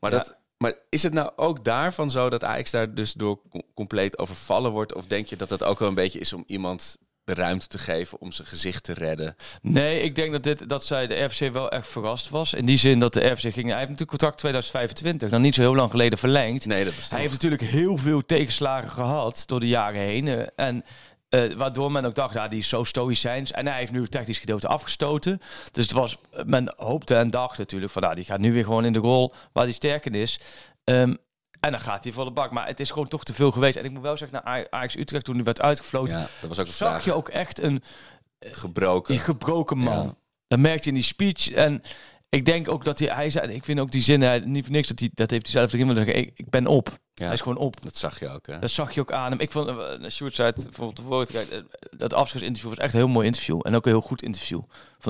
Maar, Ja. dat, maar is het nou ook daarvan zo dat Ajax daar dus door com- compleet overvallen wordt? Of denk je dat dat ook wel een beetje is om iemand de ruimte te geven om zijn gezicht te redden? Nee, ik denk dat, dit, dat zij de RFC wel echt verrast was. In die zin dat de RFC ging... Hij heeft natuurlijk contract 2025, dan niet zo heel lang geleden verlengd. Nee, dat Hij heeft natuurlijk heel veel tegenslagen gehad door de jaren heen. eh, En Eh, waardoor men ook dacht, ja, die is zo stoïcijns. En hij heeft nu het technisch gedeelte afgestoten. Dus het was, men hoopte en dacht natuurlijk van, nou, die gaat nu weer gewoon in de rol waar hij sterk in is. Ehm, en dan gaat hij voor de bak. Maar het is gewoon toch te veel geweest. En ik moet wel zeggen, naar Ajax Utrecht toen hij werd uitgefloten, Ja, dat was ook een zag vraag. je ook echt een, Gebroken. die gebroken man. Ja. Dat merkte je in die speech. En ik denk ook dat hij, hij zei, ik vind ook die zin, hij, niet voor niks, dat, hij, dat heeft hij zelf erin willen zeggen, ik, ik ben op. Ja. Hij is gewoon op. Dat zag je ook, hè? Dat zag je ook aan hem. Ik vond, uh, Sjoerd zei het bijvoorbeeld voor het dat afscheidsinterview was echt een heel mooi interview. En ook een heel goed interview,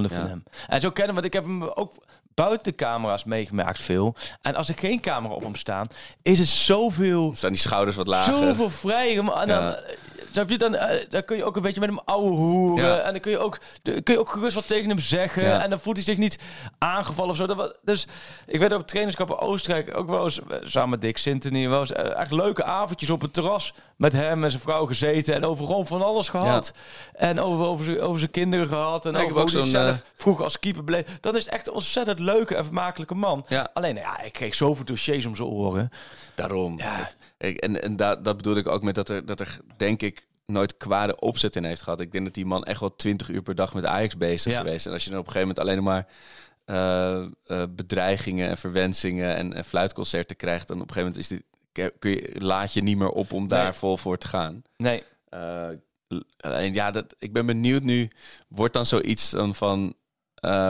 ik Ja. van hem. En zo kennen, want ik heb hem ook buiten de camera's meegemaakt veel. En als er geen camera op hem staan, is het zoveel, Staan die schouders wat lager. zoveel vrijer. Maar dan, Ja. Snap je, dan, eh, dan kun je ook een beetje met hem ouwe hoeren. Ja. En dan kun je, ook, kun je ook gerust wat tegen hem zeggen. Ja. En dan voelt hij zich niet aangevallen of zo. Dat was, dus ik weet op trainingskamp in Oostenrijk ook wel eens, eh, samen met Dick Sintony, wel eens eh, echt leuke avondjes op het terras met hem en zijn vrouw gezeten. En over gewoon van alles gehad. En over, over, zijn- over zijn kinderen gehad. En over heb ook hoe hij zelf vroeger als keeper bleef. Dan is het echt een ontzettend leuke en vermakelijke man. Alleen, nou ja, ik kreeg zoveel dossiers om zijn oren. Daarom. Ja. Ik, en en da, dat bedoel ik ook met dat er, dat er, denk ik, nooit kwade opzet in heeft gehad. Ik denk dat die man echt wel 20 uur per dag met Ajax bezig Ja. geweest. En als je dan op een gegeven moment alleen maar eh, eh, bedreigingen en verwensingen en, en fluitconcerten krijgt, dan op een gegeven moment is die, kun je, laat je niet meer op om daar Nee. vol voor te gaan. Nee. Eh, alleen ja, dat, ik ben benieuwd nu, wordt dan zoiets dan van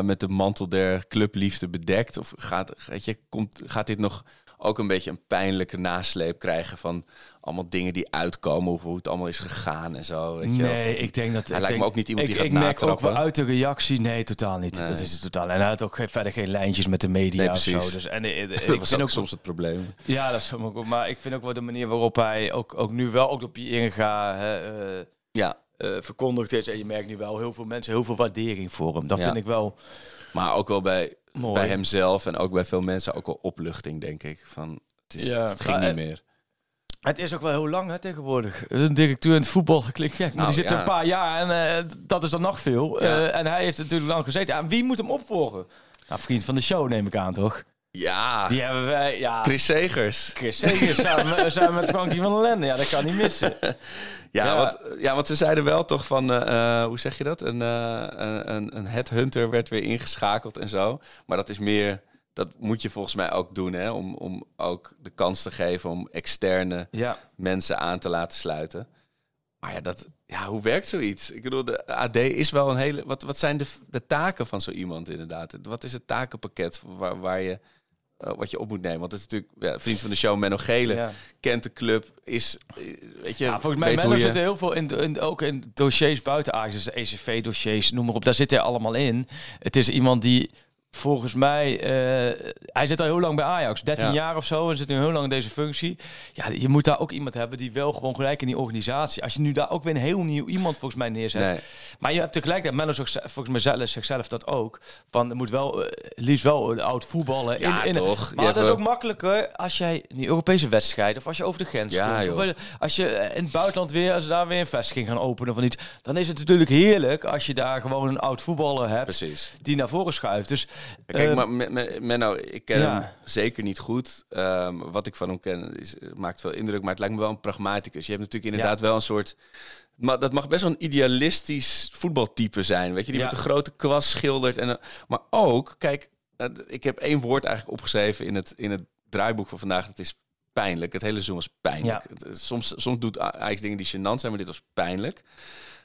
met de mantel der clubliefde bedekt? Of gaat, weet je, komt, gaat dit nog ook een beetje een pijnlijke nasleep krijgen van allemaal dingen die uitkomen, hoe het allemaal is gegaan en zo? Weet je? Nee, Of- ik denk dat... Hij ik lijkt denk, me ook niet iemand ik, die gaat Ik merk ook wel uit de reactie... Nee, totaal niet. Nee. Dat is het totaal. En hij had ook geen, verder geen lijntjes met de media Nee, of zo. Dus, en, eh, (laughs) eh, dat ik was vind ook ook soms het probleem. Ja, dat is goed. Maar ik vind ook wel de manier waarop hij ook, ook nu wel ook op je inga hè, eh, Ja, verkondigd is. En je merkt nu wel heel veel mensen heel veel waardering voor hem. Dat Ja. vind ik wel maar ook wel bij, mooi. bij hemzelf en ook bij veel mensen ook wel opluchting, denk ik. Van, het, is, Ja. het ging niet meer. Het is ook wel heel lang hè, tegenwoordig. Een directeur in het voetbal dat klinkt gek. Maar Nou, die zit er een paar jaar en eh, dat is dan nog veel. Ja. Eh, en hij heeft natuurlijk lang gezeten. En wie moet hem opvolgen? Nou, vriend van de show neem ik aan, toch? Ja, Die hebben wij, ja... Chris Segers. Chris Segers samen, (laughs) samen met Frankie van der Lende. Ja, dat kan niet missen. (laughs) Ja, Ja. Want, ja, want ze zeiden wel toch van, eh, eh, hoe zeg je dat? Een, eh, een, een, een headhunter werd weer ingeschakeld en zo. Maar dat is meer, dat moet je volgens mij ook doen, hè? Om, om ook de kans te geven om externe Ja. mensen aan te laten sluiten. Maar ja, dat, ja, hoe werkt zoiets? Ik bedoel, de AD is wel een hele. Wat, wat zijn de, de taken van zo iemand inderdaad? Wat is het takenpakket waar, waar je. Eh, wat je op moet nemen. Want het is natuurlijk ja, vriend van de show Menno Gele Ja. kent de club, is eh, weet je. Ja, volgens mij Menno je- zitten heel veel in, in, ook in dossiers buiten Ajax, dus de ECV-dossiers, noem maar op. Daar zit hij allemaal in. Het is iemand die volgens mij, eh, hij zit al heel lang bij Ajax, 13 Ja. jaar of zo, en zit nu heel lang in deze functie. Ja, je moet daar ook iemand hebben die wel gewoon gelijk in die organisatie. Als je nu daar ook weer een heel nieuw iemand volgens mij neerzet. Nee. Maar je hebt tegelijkertijd, Menno zegt ze- volgens mij zelf, zegt zelf dat ook, van er moet wel, eh, liefst wel een oud voetballen. Ja, in, in, toch. Maar dat is ook makkelijker als jij in die Europese wedstrijden, of als je over de grens Ja, komt, of als je eh, in het buitenland weer, als ze daar weer een vestiging gaan openen van iets, dan is het natuurlijk heerlijk als je daar gewoon een oud voetballer hebt Precies. die naar voren schuift. Dus Kijk, eh, maar Me- Me- Menno, ik ken ja. hem zeker niet goed. Ehm, wat ik van hem ken is, maakt veel indruk, maar het lijkt me wel een pragmaticus. Je hebt natuurlijk inderdaad wel een soort... Maar dat mag best wel een idealistisch voetbaltype zijn. Weet je, die Ja. met een grote kwast schildert. En, maar ook, kijk, ik heb één woord eigenlijk opgeschreven in het, in het draaiboek van vandaag. Dat is pijnlijk. Het hele seizoen was pijnlijk. Soms, soms doet Ajax dingen die gênant zijn, maar dit was pijnlijk.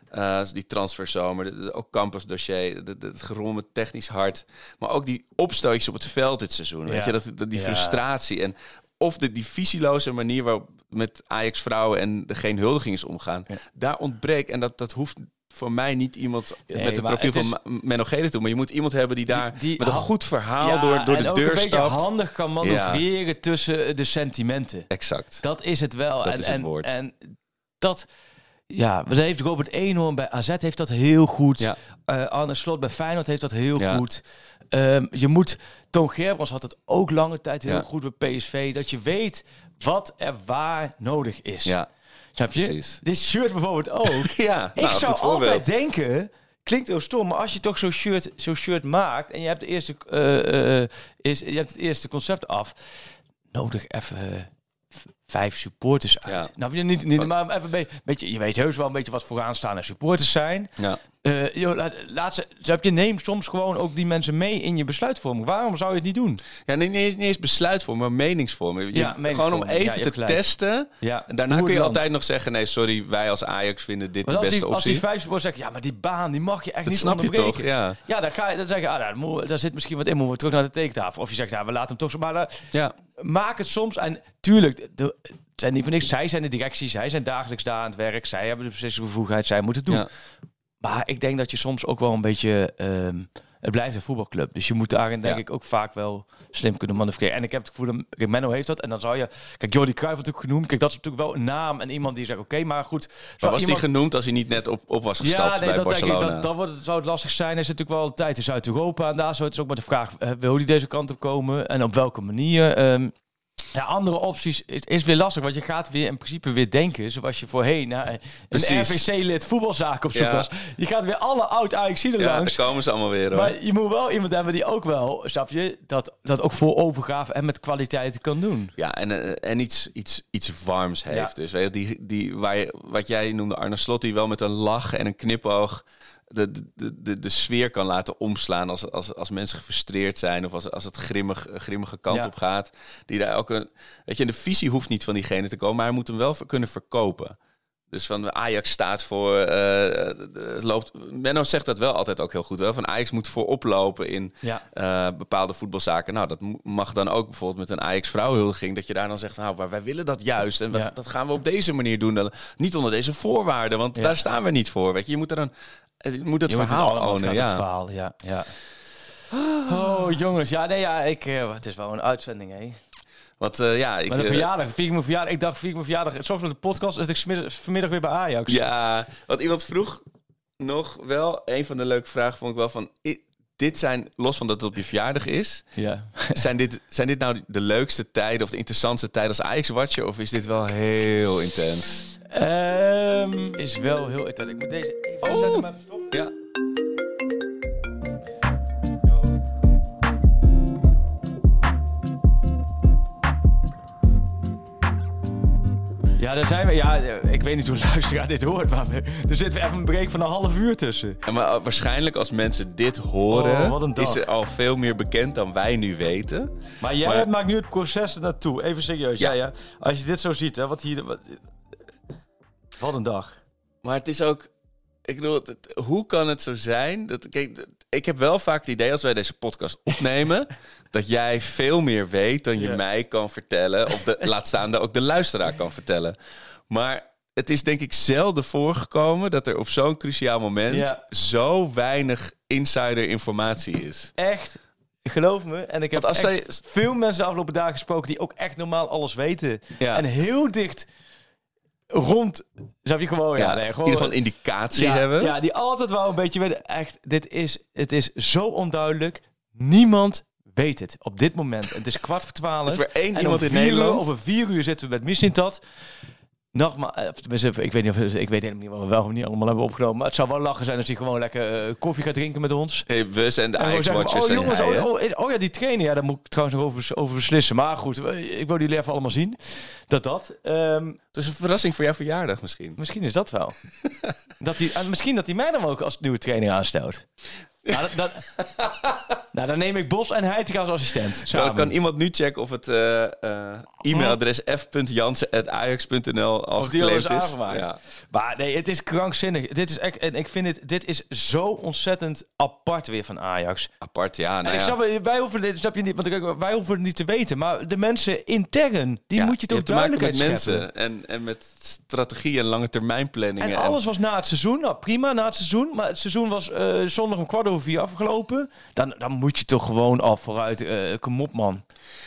Eh, die transferzomer, ook campus dossier, de- de- het gerommel technisch hard. Maar ook die opstootjes op het veld dit seizoen. Weet je, dat, dat, die Ja. frustratie. En of de, die visieloze manier waarop met Ajax vrouwen en de geen huldiging is omgaan. Ja. Daar ontbreekt. En dat, dat hoeft voor mij niet iemand Nee, met het profiel het is- van Ma- Menno Gele toe. Maar je moet iemand hebben die daar die met een goed verhaal ja, door, door de deur een stapt. handig kan manoeuvreren tussen de sentimenten. Exact. Dat is het wel. Dat en, is het en, woord. En dat, ja, dat heeft Robert Eenhoorn bij AZ heeft dat heel goed. Ja. Eh, Arne Slot bij Feyenoord heeft dat heel Ja. goed. Ehm, je moet, Toon Gerbrands had het ook lange tijd heel Ja. goed bij PSV. Dat je weet wat er waar nodig is. Ja, Snap je? precies. Dit shirt bijvoorbeeld ook. (laughs) ja Ik nou, zou goed voorbeeld. altijd denken, klinkt heel stom, maar als je toch zo'n shirt, zo'n shirt maakt en je hebt, de eerste, eh, eh, is, je hebt het eerste concept af, nodig even vijf supporters uit. Ja. Nou, je niet, niet maar even een beetje, beetje, je weet heus wel een beetje wat vooraanstaande supporters zijn. Ja. Eh, joh, laat, laat ze, ze heb je neem soms gewoon ook die mensen mee in je besluitvorming. Waarom zou je het niet doen? Ja, niet, niet, eens, niet eens besluitvorming, maar meningsvorming. Je- Ja, Gewoon om. Ja, even je te gelijk. testen. Ja, En daarna hoe kun je altijd nog zeggen... nee, sorry, wij als Ajax vinden dit de beste die, als die optie. vijf supporters zeggen, ja, maar die baan die mag je echt Dat niet snap je onderbreken. toch, ja. Ja, dan ga je dan zeg je, ah, daar, moet- daar zit misschien wat in, moeten we terug naar de tekentafel. Of je zegt, ja, we laten hem toch zo. Maar eh, Ja, maak het soms. En tuurlijk, de, het zijn niet voor niks. Zij zijn de directie, zij zijn dagelijks daar aan het werk. Zij hebben de beslissingsbevoegdheid, zij moeten het doen. ja. Maar ik denk dat je soms ook wel een beetje... ehm, het blijft een voetbalclub. Dus je moet daarin denk Ja. ik ook vaak wel slim kunnen manoeuvreren. En ik heb het gevoel dat kijk, Menno heeft dat. En dan zou je... Kijk, Jordi Cruijff natuurlijk genoemd. Kijk, dat is natuurlijk wel een naam en iemand die zegt... Oké, maar goed. Maar was iemand- die genoemd als hij niet net op, op was gestapt bij dat Barcelona? Denk ik, dat, dat wordt, zou het lastig zijn. Er zit natuurlijk wel een tijd in Zuid-Europa. En daar zo het is ook maar de vraag, eh, wil hij deze kant op komen? En op welke manier? Ehm, ja, andere opties is, is weer lastig. Want je gaat weer in principe weer denken. Zoals je voorheen naar een Precies. RVC-lid voetbalzaak op zoek Ja. was. Je gaat weer alle oud ja, langs. daar komen ze allemaal weer hoor. Maar je moet wel iemand hebben die ook wel, snap je, dat, dat ook voor overgave en met kwaliteit kan doen. Ja, en, eh, en iets, iets, iets warms heeft. Ja. Dus weet je, die, die, waar je, wat jij noemde Arne Slot, die wel met een lach en een knipoog de, de, de, de sfeer kan laten omslaan als, als, als mensen gefrustreerd zijn of als, als het grimmig, grimmige kant Ja. op gaat. Die daar ook een, weet je, de visie hoeft niet van diegene te komen, maar hij moet hem wel kunnen verkopen. Dus van Ajax staat voor. eh, loopt, Menno zegt dat wel altijd ook heel goed. Wel. Van Ajax moet voorop lopen in Ja. eh, bepaalde voetbalzaken. Nou, dat mag dan ook bijvoorbeeld met een Ajax vrouwenhuldiging. Dat je daar dan zegt, nou, maar wij willen dat juist. En we- dat gaan we op deze manier doen. Dan, niet onder deze voorwaarden, want Ja. daar staan we niet voor. Weet je, je moet er dan. Je moet het Je moet verhaal het ownen. gaat Ja. Het verhaal, ja. ja. Oh, jongens. Ja, nee, ja, ik, eh, het is wel een uitzending, hè. Want eh, ja, ik, Maar de eh, verjaardag, vier ik mijn verjaardag. Ik dacht, vier ik mijn verjaardag. Soms met de podcast is ik vanmiddag weer bij Ajax. Ja, want iemand vroeg nog wel, een van de leuke vragen vond ik wel van... dit zijn, los van dat het op je verjaardag is, Ja. (laughs) zijn dit, zijn dit nou de leukste tijden of de interessantste tijden als Ajax-watcher? Of is dit wel heel intens? Ehm, is wel heel... Ik moet deze even zetten, maar even stoppen. Ja. Ja, daar zijn we. Ja, ik weet niet hoe (laughs) luisteraar dit hoort, maar we, er zit even een break van een half uur tussen. En maar waarschijnlijk als mensen dit horen, Oh, is er al veel meer bekend dan wij nu weten. Maar jij Maar- maakt nu het proces naartoe. Even serieus. Ja. Ja. Ja, Als je dit zo ziet, hè, wat hier... Wat, wat een dag. Maar het is ook, ik bedoel, het- hoe kan het zo zijn? Dat, kijk, ik heb wel vaak het idee als wij deze podcast (laughs) opnemen, dat jij veel meer weet dan je mij kan vertellen. Of de, (laughs) laat staan dat ook de luisteraar kan vertellen. Maar het is denk ik zelden voorgekomen dat er op zo'n cruciaal moment Ja. zo weinig insider informatie is. Echt, geloof me. En ik heb als zij- veel mensen de afgelopen dagen gesproken die ook echt normaal alles weten. Ja. En heel dicht rond, zou je gewoon... Ja, Ja, nee, in gewoon, ieder geval een indicatie ja, hebben. Ja, die altijd wel een beetje weten. Echt, dit is, het is zo onduidelijk. Niemand weet het op dit moment. Het is kwart voor twaalf. (laughs) Er is maar één iemand in Nederland. Uur, over vier uur zitten we met Missintat. Nogmaals, eh, ik weet niet of ik weet helemaal niet wat we wel of niet allemaal hebben opgenomen. Maar het zou wel lachen zijn als hij gewoon lekker eh, koffie gaat drinken met ons. Hey, we zijn de Ajax-watchers oh jongens, hij, oh, oh, oh ja, die trainer, ja, daar moet ik trouwens nog over, over beslissen. Maar goed, ik wil jullie even allemaal zien. Dat dat. Ehm, Het is een verrassing voor jouw verjaardag misschien. Misschien is dat wel. (laughs) dat die, en misschien dat hij mij dan ook als nieuwe trainer aanstelt. Nou, dat, dat- nou, dan neem ik Bos en Heitinga als assistent. Dan Samen. kan iemand nu checken of het eh, eh, e-mailadres f.jansen.ajax.nl al Of die al is aangemaakt. Ja. Maar nee, het is krankzinnig. Dit is echt, en ik vind het, dit is zo ontzettend apart weer van Ajax. Apart, ja. Nou en ik ja. snap, wij hoeven dit, snap je niet, want wij hoeven het niet te weten. Maar de mensen intern, die Ja, moet je toch maken duidelijkheid met scheppen. mensen en, en met strategie en lange termijn planningen. En alles was na het seizoen. Nou, prima na het seizoen. Maar het seizoen was eh, zondag om kwart over vier afgelopen. Dan, dan moet je toch gewoon al vooruit. eh kom op, man.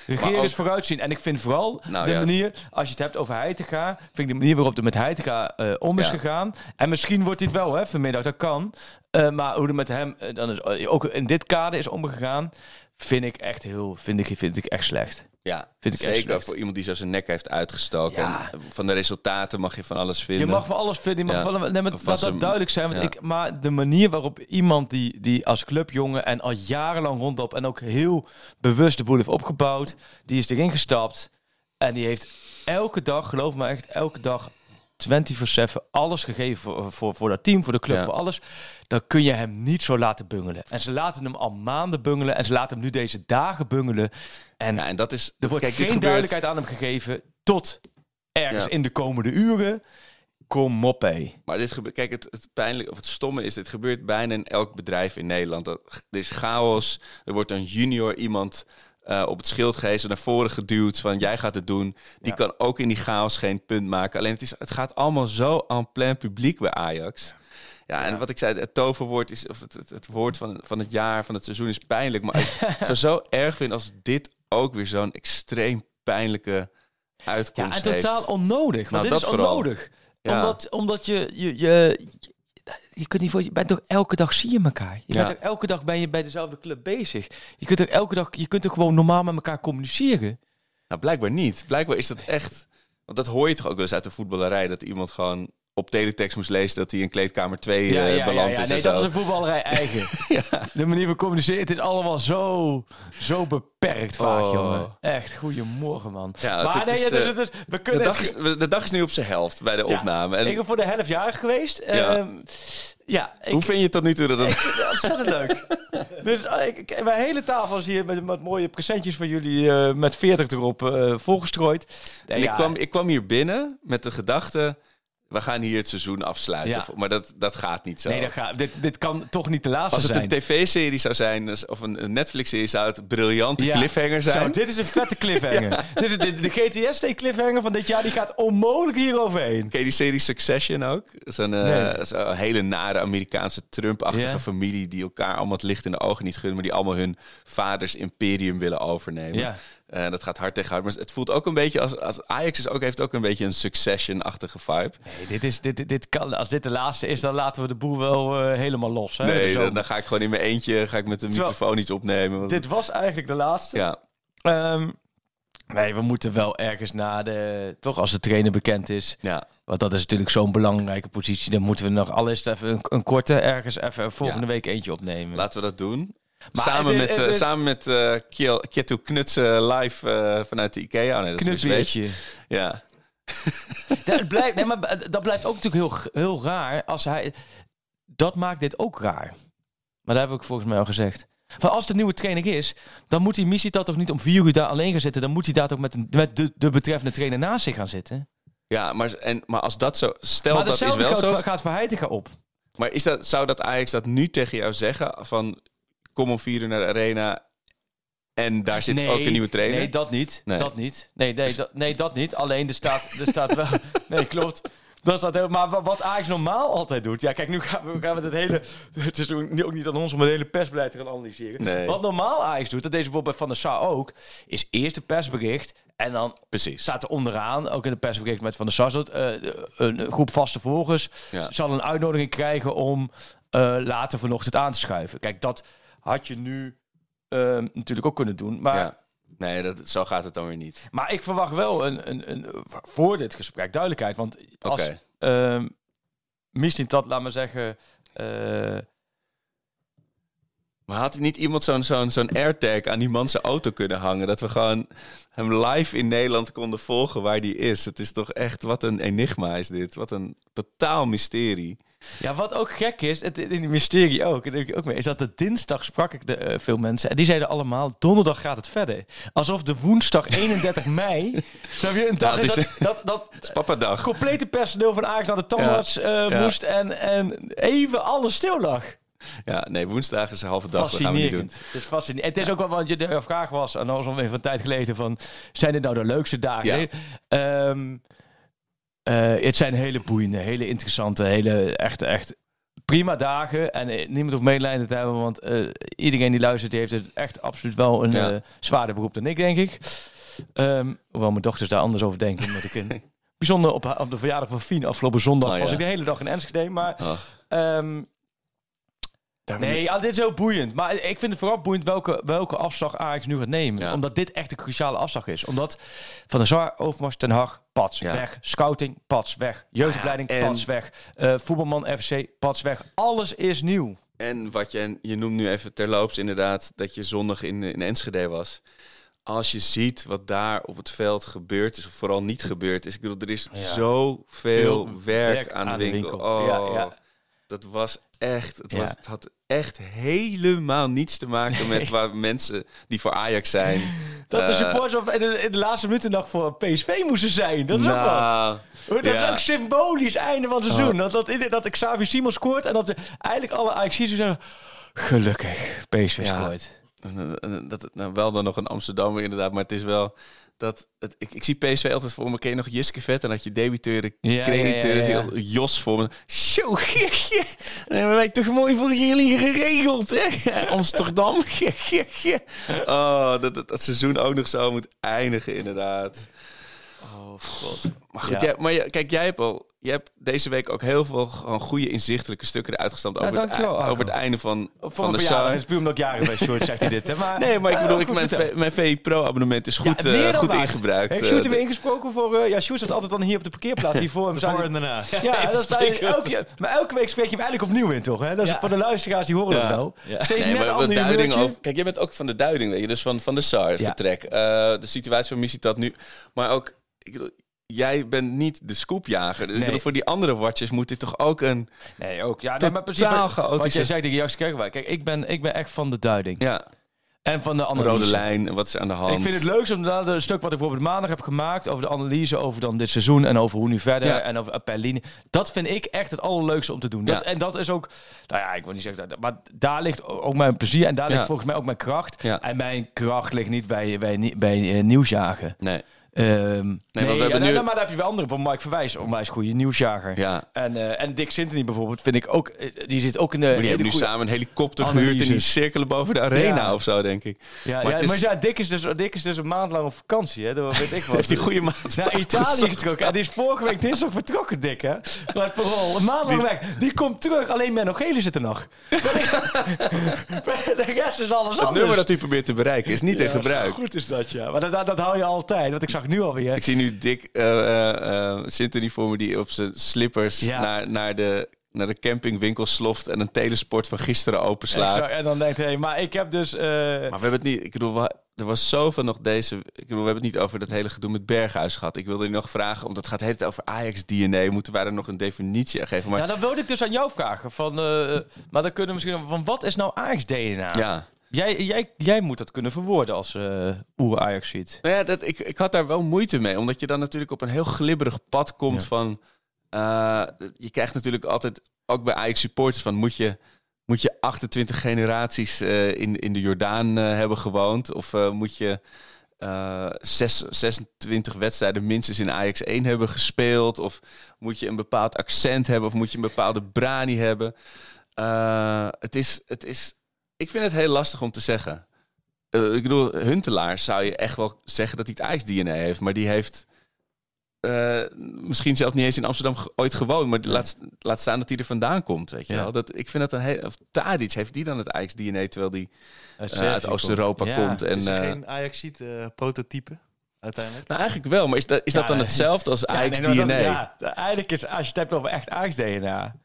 Regeer ook- eens vooruitzien. En ik vind vooral Nou de ja. manier, als je het hebt over Heitinga, vind ik de manier waarop er met Heitinga eh, om is Ja. gegaan. En misschien wordt dit wel, hè, vanmiddag, dat kan. Eh, maar hoe er met hem dan is, ook in dit kader is omgegaan, vind ik echt heel, vind ik, vind ik echt slecht. Ja, Vind ik echt zeker slecht. voor iemand die zo zijn nek heeft uitgestoken. Ja. En van de resultaten mag je van alles vinden. Je mag van alles vinden. Je mag Ja. van, nee, maar laat dat duidelijk zijn. Want ja. ik, maar de manier waarop iemand die, die als clubjongen en al jarenlang rondop en ook heel bewust de boel heeft opgebouwd, die is erin gestapt. En die heeft elke dag, geloof me echt, elke dag 24-7 alles gegeven voor, voor, voor dat team, voor de club, Ja. voor alles. Dan kun je hem niet zo laten bungelen. En ze laten hem al maanden bungelen en ze laten hem nu deze dagen bungelen. En Ja, en dat is... er wordt kijk, geen gebeurt- duidelijkheid aan hem gegeven tot ergens Ja. in de komende uren. Kom op, hé. Maar dit gebeurt, kijk, het, het pijnlijk of het stomme is, dit gebeurt bijna in elk bedrijf in Nederland. Dat, er is chaos, er wordt een junior iemand eh, op het schild gehezen, naar voren geduwd van jij gaat het doen. Die kan ook in die chaos geen punt maken. Alleen het, is, het gaat allemaal zo aan plein publiek bij Ajax. Ja, en wat ik zei, het toverwoord is, of het, het, het woord van, van het jaar, van het seizoen is pijnlijk. Maar ik (laughs) zou zo erg vinden als dit ook weer zo'n extreem pijnlijke Ja, uitkomst en heeft. totaal onnodig. Want Nou, dit dat is vooral. onnodig. Ja. Omdat, omdat je, je, je, je, kunt niet voor, je bent toch elke dag zie je elkaar. Je bent elke dag ben je bij dezelfde club bezig. Je kunt toch elke dag, je kunt toch gewoon normaal met elkaar communiceren. Nou, blijkbaar niet. Blijkbaar is dat echt... Want dat hoor je toch ook wel eens uit de voetballerij... dat iemand gewoon op teletext moest lezen... dat hij in kleedkamer 2 eh, beland is Nee, dat is een voetballerij eigen. (laughs) De manier van communiceren, het is allemaal zo, zo beperkt vaak, Oh. jongen. Echt, goedemorgen, man. Ja, maar het nee, is, dus, eh, het is- we De kunnen dag, het is, de dag is nu op zijn helft bij de Ja, opname. En Ik ben voor de helft jarig geweest. Ja. Ehm, ja, ik, hoe vind je tot nu toe dat het... het ontzettend leuk. (laughs) Dus eh, ik, mijn hele tafel is hier met, met mooie presentjes van jullie eh, met 40 erop eh, volgestrooid. Nee, En ja, ik, kwam, ik kwam hier binnen met de gedachte... we gaan hier het seizoen afsluiten. Ja. Maar dat, dat gaat niet zo. nee, dat gaat, dit, dit kan toch niet de laatste Als het zijn. een tv-serie zou zijn, dus- of een, Netflix-serie... zou het briljante Ja. cliffhanger Zo, zijn. dit is een vette (laughs) cliffhanger. Dit is de, de GTS-cliffhanger van dit jaar, die gaat onmogelijk hier overheen. Ken je die serie Succession ook? Zo'n eh, Nee. zo'n hele nare Amerikaanse Trump-achtige familie... die elkaar allemaal het licht in de ogen niet gunnen... maar die allemaal hun vaders imperium willen overnemen. Eh, dat gaat hard tegen hard. Maar het voelt ook een beetje als... als Ajax is ook, heeft ook een beetje een Succession-achtige vibe. Nee, dit is, dit, dit, kan, als dit de laatste is, dan laten we de boel wel eh, helemaal los. Hè? nee, dan, dan ga ik gewoon in mijn eentje... ga ik met Terwijl- microfoon iets opnemen. want- Dit was eigenlijk de laatste. ja, Ehm, nee, we moeten wel ergens na de... Toch als de trainer bekend is. ja. Want dat is natuurlijk zo'n belangrijke positie. Dan moeten we nog alles even een, een korte ergens even volgende Ja. week eentje opnemen. Laten we dat doen. Maar samen, met, het- eh, samen met eh Kiel- Knutsen live eh, vanuit de Ikea. Oh, nee, dat is weer Zweeds. Knutbeertje. Ja. (laughs) Dat blijft, nee, maar dat blijft ook natuurlijk heel, heel raar als hij. Dat maakt dit ook raar. Maar dat heb ik volgens mij al gezegd. Van als de nieuwe trainer is, dan moet die missie dat toch niet om vier uur daar alleen gaan zitten. Dan moet hij daar toch met, een, met de, de betreffende trainer naast zich gaan zitten. Ja, maar, en, maar als dat zo... Stel maar dat is wel gaat, zo... gaat Verheitinga op. Maar is dat, zou dat Ajax dat nu tegen jou zeggen? Van, kom om vier uur naar de arena en daar zit ook de nieuwe trainer? Nee, dat niet. Nee. Dat niet. Nee, nee, dat, nee, dat niet. Alleen er staat, er staat wel. (laughs) Nee, klopt. Dat staat heel, maar wa- wat Ajax normaal altijd doet. Ja, kijk, nu gaan we, gaan we het hele. Het is ook niet- aan ons om het hele persbeleid te gaan analyseren. Nee. Wat normaal Ajax doet, dat deze bijvoorbeeld bij Van der Sar ook, is eerst een persbericht. En dan Precies. staat er onderaan, ook in het persbericht met Van der Sar, eh, een groep vaste volgers Ja. zal een uitnodiging krijgen om eh, later vanochtend aan te schuiven. Kijk, dat had je nu eh, natuurlijk ook kunnen doen. Maar Ja. Nee, dat, zo gaat het dan weer niet. maar ik verwacht wel een, een, een, voor dit gesprek duidelijkheid. Want als Oké. ehm misschien dat, laat maar zeggen... eh, Maar had niet iemand zo'n zo'n zo'n AirTag aan die man zijn auto kunnen hangen? Dat we gewoon hem live in Nederland konden volgen waar die is. Het is toch echt, wat een enigma is dit. Wat een totaal mysterie. Ja, wat ook gek is, het, in die mysterie ook, daar denk ik ook mee, is dat de dinsdag sprak ik de, eh, veel mensen en die zeiden allemaal, donderdag gaat het verder. Alsof de woensdag 31 (laughs) mei, snap je, een dag Ja, is het dat, dat, dat is papadag. complete personeel van Ajax naar de tandarts eh, moest en, en even alles stil lag. Ja, nee, woensdag is een halve dag. Dat gaan we niet doen. Het is fascinerend. Het is ook wel, want je de vraag was, en dat was alweer van een tijd geleden, van, zijn dit nou de leukste dagen? Ja. Ehm, eh, het zijn hele boeiende, hele interessante, hele echt, echt prima dagen. En eh, niemand hoeft medelijden te hebben, want eh, iedereen die luistert, die heeft het echt absoluut wel een Ja. eh, zwaarder beroep dan ik, denk ik. Ehm, hoewel mijn dochters daar anders over denken met de kind. Bijzonder op, op de verjaardag van Fien afgelopen zondag Oh, ja. was ik de hele dag in Enschede, maar... Oh. ehm, Nee, ja, dit is heel boeiend. Maar ik vind het vooral boeiend welke, welke afslag Ajax nu gaat nemen. Ja. Omdat dit echt een cruciale afslag is. Omdat Van der Sar, Overmars, Ten Hag, Pats, Ja. weg. Scouting, Pats, weg. Jeugdopleiding, Ja, Pats, weg. Eh, voetbalman FC, Pats, weg. Alles is nieuw. En wat je, je noemt nu even terloops inderdaad dat je zondag in, in Enschede was. als je ziet wat daar op het veld gebeurd is, of vooral niet gebeurd is. Ik bedoel, er is zoveel Veel werk, werk aan, aan de winkel. winkel. Oh, Ja, ja. Dat was echt, het, Ja. was, het had echt helemaal niets te maken met waar mensen die voor Ajax zijn. (laughs) Dat de eh, supporters op, in, de, in de laatste minuten nog voor PSV moesten zijn. Dat is ook wat. nou, Hoe, Dat Ja. is ook symbolisch einde van het seizoen. Dat, dat, dat Xavier Simons scoort en dat de, eigenlijk alle Ajaxiden zeggen... Gelukkig, PSV Ja. scoort. Dat, dat, nou, wel dan nog een Amsterdammer inderdaad, maar het is wel dat het, ik, ik zie PSV altijd voor me. Ken je nog Jiske Vet en dat je debiteuren, Ja, crediteuren, ja, ja, als Jos voor me. Zo. Dat hebben wij toch mooi voor jullie geregeld, hè? (laughs) Amsterdam. oh, dat, dat dat seizoen ook nog zo moet eindigen, inderdaad. Oh, god. Maar goed, Ja. jij, maar je- kijk, jij hebt al, je hebt deze week ook heel veel gewoon goede inzichtelijke stukken eruit gestampt over, het, over het einde van, van de. Saar. Het is puur omdat ik jarig ben, Sjoerd, zegt hij dit. Hè? Maar, (laughs) Nee, maar ik bedoel, ik, mijn. V- mijn VI Pro abonnement is goed, Ja, eh, goed waard. ingebruikt. Heeft eh, Sjoerd er weer ingesproken voor... eh, ja, Sjoerd zat altijd dan hier op de parkeerplaats. Hier voor hem Voor en daarna. Ja, (laughs) dat is elke, maar elke week spreek je hem eigenlijk opnieuw in, toch? Hè? Dat is Ja. voor de luisteraars, die horen dat wel. Ja. Steeds Nee, net maar een duiding over. Kijk, jij bent ook van de duiding, weet je, dus van, van de SAR vertrek. Eh, de situatie van Missie dat nu. Maar ook, ik bedoel, jij bent niet de scoopjager. Nee. bedoel, voor die andere watchers moet dit toch ook een. Nee, ook. Ja, Totaal maar precies wat, wat jij zegt Jacques Kerkwijk. Kijk, ik ben, ik ben echt van de duiding. Ja, En van de analyse. rode lijn. Wat is aan de hand? Ik vind het leukst om dat een stuk wat ik bijvoorbeeld maandag heb gemaakt over de analyse over dan dit seizoen en over hoe nu verder Ja. en over Appelline. Dat vind ik echt het allerleukste om te doen. Dat, Ja. En dat is ook, nou ja, ik wil niet zeggen dat, maar daar ligt ook mijn plezier en daar ligt volgens mij ook mijn kracht. Ja. En mijn kracht ligt niet bij, bij, bij, eh, nieuwsjagen. Nee. Ehm, nee, we hebben ja, nu- nee, maar daar heb je weer andere van Mike Verwijs, onwijs goede nieuwsjager. Ja. En, eh, en Dick Sintony bijvoorbeeld vind ik ook, eh, die zit ook in de. Maar die hele hebben nu samen een helikopter gehuurd en die cirkelen boven de arena Ja. of zo, denk ik. Ja, Maar het ja, is- maar ja, Dick is, dus, Dick is dus een maand lang op vakantie. Hè? Dat weet ik (laughs) wat. Heeft die goede maat naar Italië getrokken. En die is vorige week dinsdag vertrokken, Dick. Hè? Parool. Een maand lang weg. Die komt terug. Alleen Menno Gele zit er nog. (laughs) (laughs) de rest is alles Het anders. nummer dat u probeert te bereiken is niet in gebruik. Goed is dat, ja. Maar dat, dat, dat hou je altijd. Want ik zag nu alweer. Ik zie nu Dick uh, Sintony voor me die op zijn slippers Ja. naar, naar, de, naar de campingwinkel sloft en een telesport van gisteren openslaat. Exact. En dan denkt hij, maar ik heb dus... Maar we hebben het niet. Ik bedoel, we- er was zoveel nog deze. Ik bedoel, we hebben het niet over dat hele gedoe met Berghuis gehad. Ik wilde je nog vragen, omdat het gaat het over Ajax-DNA. Moeten wij er nog een definitie aan geven? Maar ja, dan wilde ik dus aan jou vragen. Van, maar dan kunnen we misschien... Van, wat is nou Ajax-DNA? ja. Jij, jij, jij moet dat kunnen verwoorden als eh oer Ajax ziet. Nou ja, dat, ik, ik had daar wel moeite mee. Omdat je dan natuurlijk op een heel glibberig pad komt Ja. van... eh, je krijgt natuurlijk altijd, ook bij Ajax supporters, van moet je, moet je 28 generaties eh, in, in de Jordaan hebben gewoond? Of moet je eh, zes, 26 wedstrijden minstens in Ajax 1 hebben gespeeld? Of moet je een bepaald accent hebben? Of moet je een bepaalde brani hebben? Het is, het is, ik vind het heel lastig om te zeggen. Eh, ik bedoel, Huntelaar zou je echt wel zeggen dat hij het Ajax-DNA heeft. Maar die heeft eh, misschien zelfs niet eens in Amsterdam ge- ooit gewoond. Maar laat, laat staan dat hij er vandaan komt, weet je Ja. wel. Dat, ik vind dat een heel... Of Tadic, heeft die dan het Ajax-DNA terwijl die eh, uit Oost-Europa komt. komt? Ja. En, is er eh, geen Ajaxiet eh prototype uiteindelijk? nou, eigenlijk wel. Maar is dat, is dat dan nee. hetzelfde als Ja, Ajax-DNA? nee, ja, eigenlijk is, als je het hebt over echt Ajax-DNA...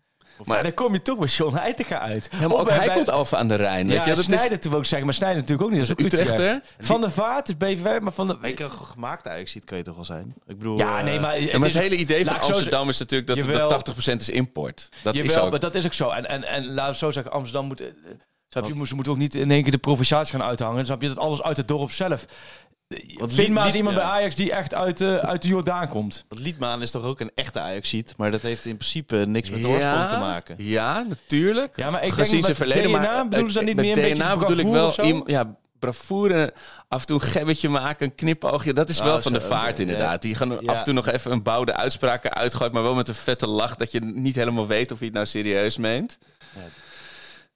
Maar- dan kom je toch bij John Heitinga uit. Ja, maar ook bij- hij bij- komt Alphen aan de Rijn. Ja, weet je? Dat is, Snijder toen ook zeggen, maar Snijder natuurlijk ook niet. Dat is? Utrecht. Van der Vaart is BVW, maar van de... Een gemaakt Ajaxiet kan je toch wel zijn? Ik bedoel... Ja, eh, nee, maar... het is- hele idee van ik zo Amsterdam is natuurlijk dat, Jawel. dat 80% is import. Dat is ook... maar dat is ook zo. En, en, en laten we zo zeggen, Amsterdam moet... eh, Snap je, ze moeten ook niet in één keer de provinciaties gaan uithangen. Snap je, dat alles uit het dorp zelf. Want Vind maar eens Lied- iemand ja. bij Ajax die echt uit, eh, uit de Jordaan komt. Want Liedmaan is toch ook een echte Ajaxiet, maar dat heeft in principe niks met de oorsprong te maken. Ja, natuurlijk. Ja, maar ik Gezien denk zijn verleden. DNA maar, bedoelen ze dan niet met meer een DNA beetje bedoel ik wel ja, bravoure. Af en toe een gebbetje maken, een knipoogje. Dat is Oh, wel van de vaart inderdaad. Die gaan Ja. af en toe nog even een bouwde uitspraken uitgooien. Maar wel met een vette lach dat je niet helemaal weet of hij het nou serieus meent.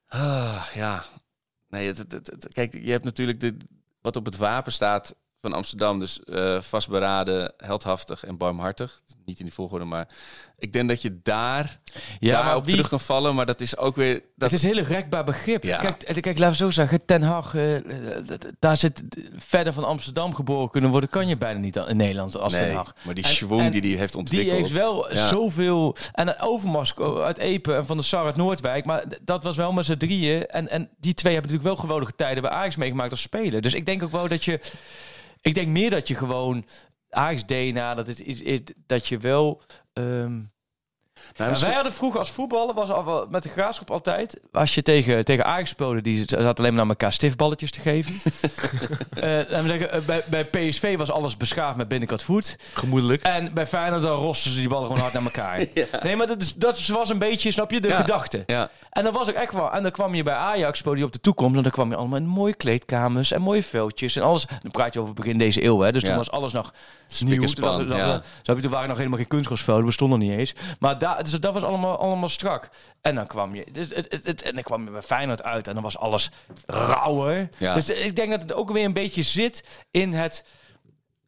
Ah, ja. Nee, het, het, het- het- kijk, je hebt natuurlijk de, wat op het wapen staat van Amsterdam. Dus eh, vastberaden, heldhaftig en barmhartig. Niet in die volgorde, maar Ik denk dat je daar, Ja, daar op wie- terug kan vallen, maar dat is ook weer... Dat, Het is een heel rekbaar begrip. Ja. Kijk, eh, kijk, laten we zo zeggen. Ten Hag, eh, daar zit verder van Amsterdam geboren kunnen worden, kan je bijna niet in Nederland als nee, Ten maar die schwung die hij heeft ontwikkeld. Die heeft wel Ja. zoveel. En Overmars uit Epen en van de Sar uit Noordwijk. Maar dat was wel met z'n drieën. En, en die twee hebben natuurlijk wel geweldige tijden bij Ajax meegemaakt als speler. Dus ik denk ook wel dat je. Ik denk meer dat je gewoon. Ajax DNA, dat, is, is, is- dat je wel. ehm, Nou, misschien- wij hadden vroeger als voetballer, was al met de graafschap altijd. Als je tegen, tegen Ajax speelde, die zaten alleen maar naar elkaar stiftballetjes te geven. Eh, laten we zeggen, eh, bij, bij PSV was alles beschaafd met binnenkant voet. Gemoedelijk. En bij Feyenoord dan rosten ze die ballen gewoon hard naar elkaar. Nee, maar dat, is, dat was een beetje, snap je, de Ja. gedachte. Ja. En dan was ik echt wel. En dan kwam je bij Ajax, speelde je op de toekomst. En dan kwam je allemaal in mooie kleedkamers en mooie veldjes en alles. Dan praat je over begin deze eeuw, hè. Dus toen was alles nog Spik nieuw. en Toen- toen- heb je, er waren nog helemaal geen kunstgrasvelden, bestonden niet eens. Maar daar, dus dat was allemaal, allemaal strak. En dan kwam je, dus het, het, het- en dan kwam je bij Feyenoord uit en dan was alles rauwer. Ja. Dus ik denk dat het ook weer een beetje zit in het,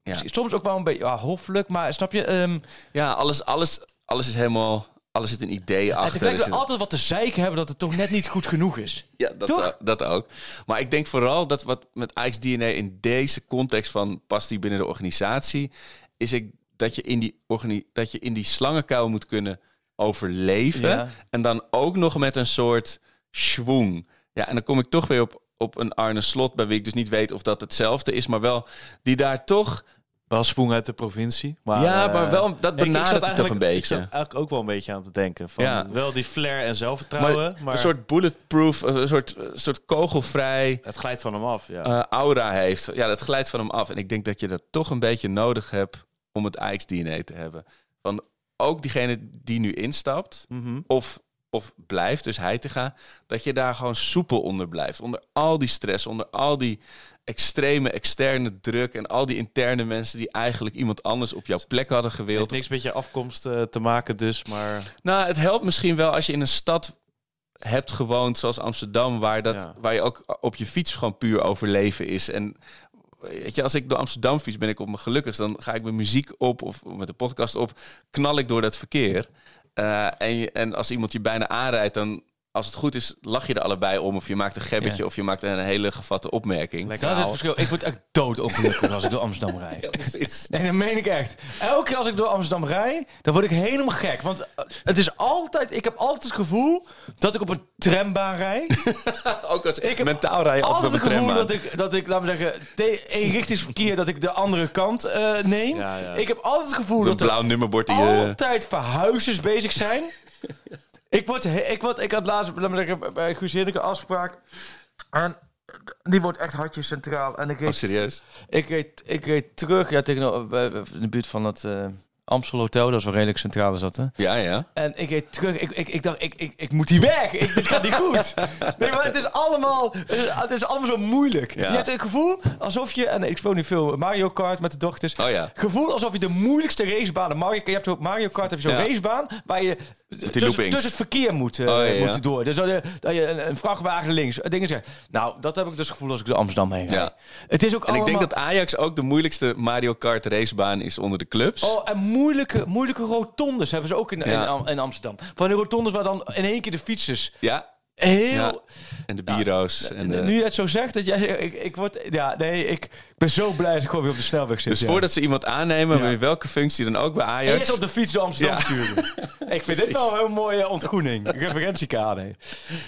Ja. soms ook wel een beetje ja, hoffelijk, maar snap je? ehm Ja, alles, alles, alles is helemaal... Alles zit een idee en achter. tegelijk er zit- altijd wat te zeiken hebben dat het toch net niet goed genoeg is. (laughs) Ja, dat, ook- dat ook. Maar ik denk vooral dat wat met Ajax DNA in deze context van past die binnen de organisatie, is ik, dat, je in die organi dat je in die slangenkuil moet kunnen overleven. Ja. En dan ook nog met een soort schwung. Ja, en dan kom ik toch weer op, op een Arne Slot, bij wie ik dus niet weet of dat hetzelfde is, maar wel die daar toch. Wel swoon uit de provincie. Maar, Ja, eh, maar wel- dat ik- ik benadert het toch eigenlijk- een Ik beetje. zat eigenlijk ook wel een beetje aan te denken. Van Ja. Wel die flair en zelfvertrouwen, maar, Een soort bulletproof, een soort, een soort kogelvrij. het glijdt van hem af. Ja. eh, aura heeft. Ja, dat glijdt van hem af. En ik denk dat je dat toch een beetje nodig hebt om het Ajax-DNA te hebben. Van ook diegene die nu instapt, Mhm. of, of blijft, dus hij te gaan, dat je daar gewoon soepel onder blijft. Onder al die stress, onder al die extreme externe druk en al die interne mensen die eigenlijk iemand anders op jouw plek hadden heeft gewild. niks met je afkomst eh, te maken dus, maar... Nou, het helpt misschien wel als je in een stad hebt gewoond zoals Amsterdam, waar, dat, Ja. waar je ook op je fiets gewoon puur overleven is. En als ik door Amsterdam fiets, ben ik op mijn gelukkigst. Dan ga ik mijn muziek op of met de podcast op, knal ik door dat verkeer. Eh, en, en als iemand je bijna aanrijdt, dan als het goed is, lach je er allebei om. Of je maakt een gebbetje Ja. of je maakt een hele gevatte opmerking. Lekker Dat is het verschil. Ik word echt doodongelukkig als ik door Amsterdam (laughs) rijd. Ja, precies. Nee, dat meen ik echt. Elke keer als ik door Amsterdam rijd, dan word ik helemaal gek. Want eh, het is altijd, ik heb altijd het gevoel dat ik op een trambaan rijd. (laughs) Ook als Ik mentaal rij altijd op het een gevoel trambaan. dat ik, dat ik, laten we zeggen, eenrichtingsverkeer, dat ik de andere kant eh, neem. Ja, ja. Ik heb altijd het gevoel Zo'n dat er blauw nummerbord die je... altijd verhuizers bezig zijn. (laughs) ik, word, ik, word, ik had laatst bij Guus Hiddeke afspraak. En die wordt echt hartjes centraal. En ik Oh, reed, serieus? ik reed, ik reed terug ja, tegen, in de buurt van het eh Amstel Hotel. Dat is wel redelijk centraal hè? Ja, ja. En ik reed terug. Ik, ik, ik dacht, ik, ik, ik moet hier weg. Ik, dit gaat niet goed. (laughs) Nee, maar het is allemaal, het is, allemaal zo moeilijk. Ja. Je hebt het gevoel alsof je, en ik speel nu veel Mario Kart met de dochters. Oh ja. Gevoel alsof je de moeilijkste racebaan, Mario, je hebt op Mario Kart heb je zo'n Ja. racebaan waar je tussen, loopings. tussen het verkeer moet, eh, Oh, ja, ja. moet door. Dus dat je, dat je een, een vrachtwagen links, eh, dingen zegt. Nou, dat heb ik dus gevoel als ik door Amsterdam heen ga. Ja. Het is ook En ik denk dat Ajax ook de moeilijkste Mario Kart racebaan is onder de clubs. Oh, en moeilijke, moeilijke rotondes hebben ze ook in, in Amsterdam. Van de rotondes waar dan in één keer de fietsers Ja, heel... ja. En de bureaus. en de... Nu je het zo zegt, dat jij, ik, ik word, ja, nee, ik ben zo blij dat ik gewoon weer op de snelweg zit. Dus ja. voordat ze iemand aannemen, welke functie dan ook bij Ajax. Eerst op de fiets door Amsterdam sturen. (laughs) ik vind dit wel een heel mooie ontgroening. Referentiekader.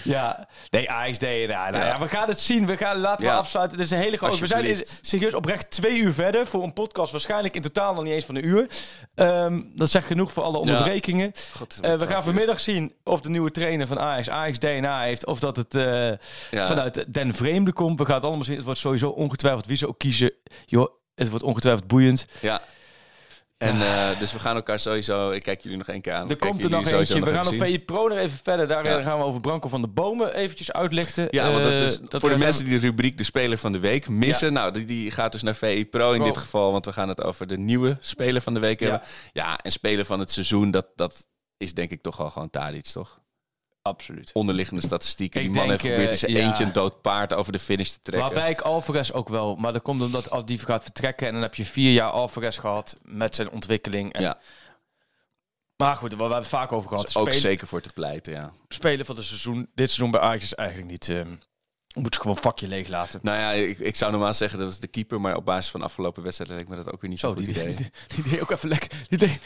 Ja. Nee, AXD. Nou, nou ja. We gaan het zien. We gaan, laten we afsluiten. Het is een hele grote... We zijn serieus oprecht twee uur verder. Voor een podcast waarschijnlijk in totaal nog niet eens van een uur. Ehm, dat zegt genoeg voor alle onderbrekingen. God, Eh, we gaan uur. vanmiddag zien of de nieuwe trainer van Ajax Ajax DNA heeft. Of dat het eh, Ja. vanuit Den Vreemde komt. We gaan het allemaal zien. Het wordt sowieso ongetwijfeld wie ze ook kiezen. Joh, het wordt ongetwijfeld boeiend. Ja. En eh, dus we gaan elkaar sowieso... Ik kijk jullie nog één keer aan. Er komt er nog eentje. We gaan op. VI Pro nog even verder. Daar Ja. eh, gaan we over Branko van de Bomen eventjes uitlichten. Ja, want dat is dat voor de mensen die de rubriek de speler van de week missen. Nou, die, die gaat dus naar VI Pro in dit geval. Want we gaan het over de nieuwe speler van de week hebben. Ja, en speler van het seizoen, dat, dat is denk ik toch wel gewoon Tadic, toch? Absoluut. Onderliggende statistieken. Ik die man denk, heeft geprobeerd eh, zijn ja. eentje een dood paard over de finish te trekken. Waarbij ik Alvarez ook wel. Maar dat komt omdat als die gaat vertrekken. En dan heb je vier jaar Alvarez gehad met zijn ontwikkeling. En Ja. Maar goed, we we hebben het vaak over gehad. is ook Spelen- zeker voor te pleiten, ja. Spelen van het seizoen, dit seizoen bij Ajax is eigenlijk niet... ehm moet je gewoon vakje leeg laten. Nou ja, ik, ik zou normaal zeggen dat is de keeper, maar op basis van de afgelopen wedstrijden lijkt me dat ook weer niet Zo, goed die, idee. die, die, die deed ook even lekker... Die deed,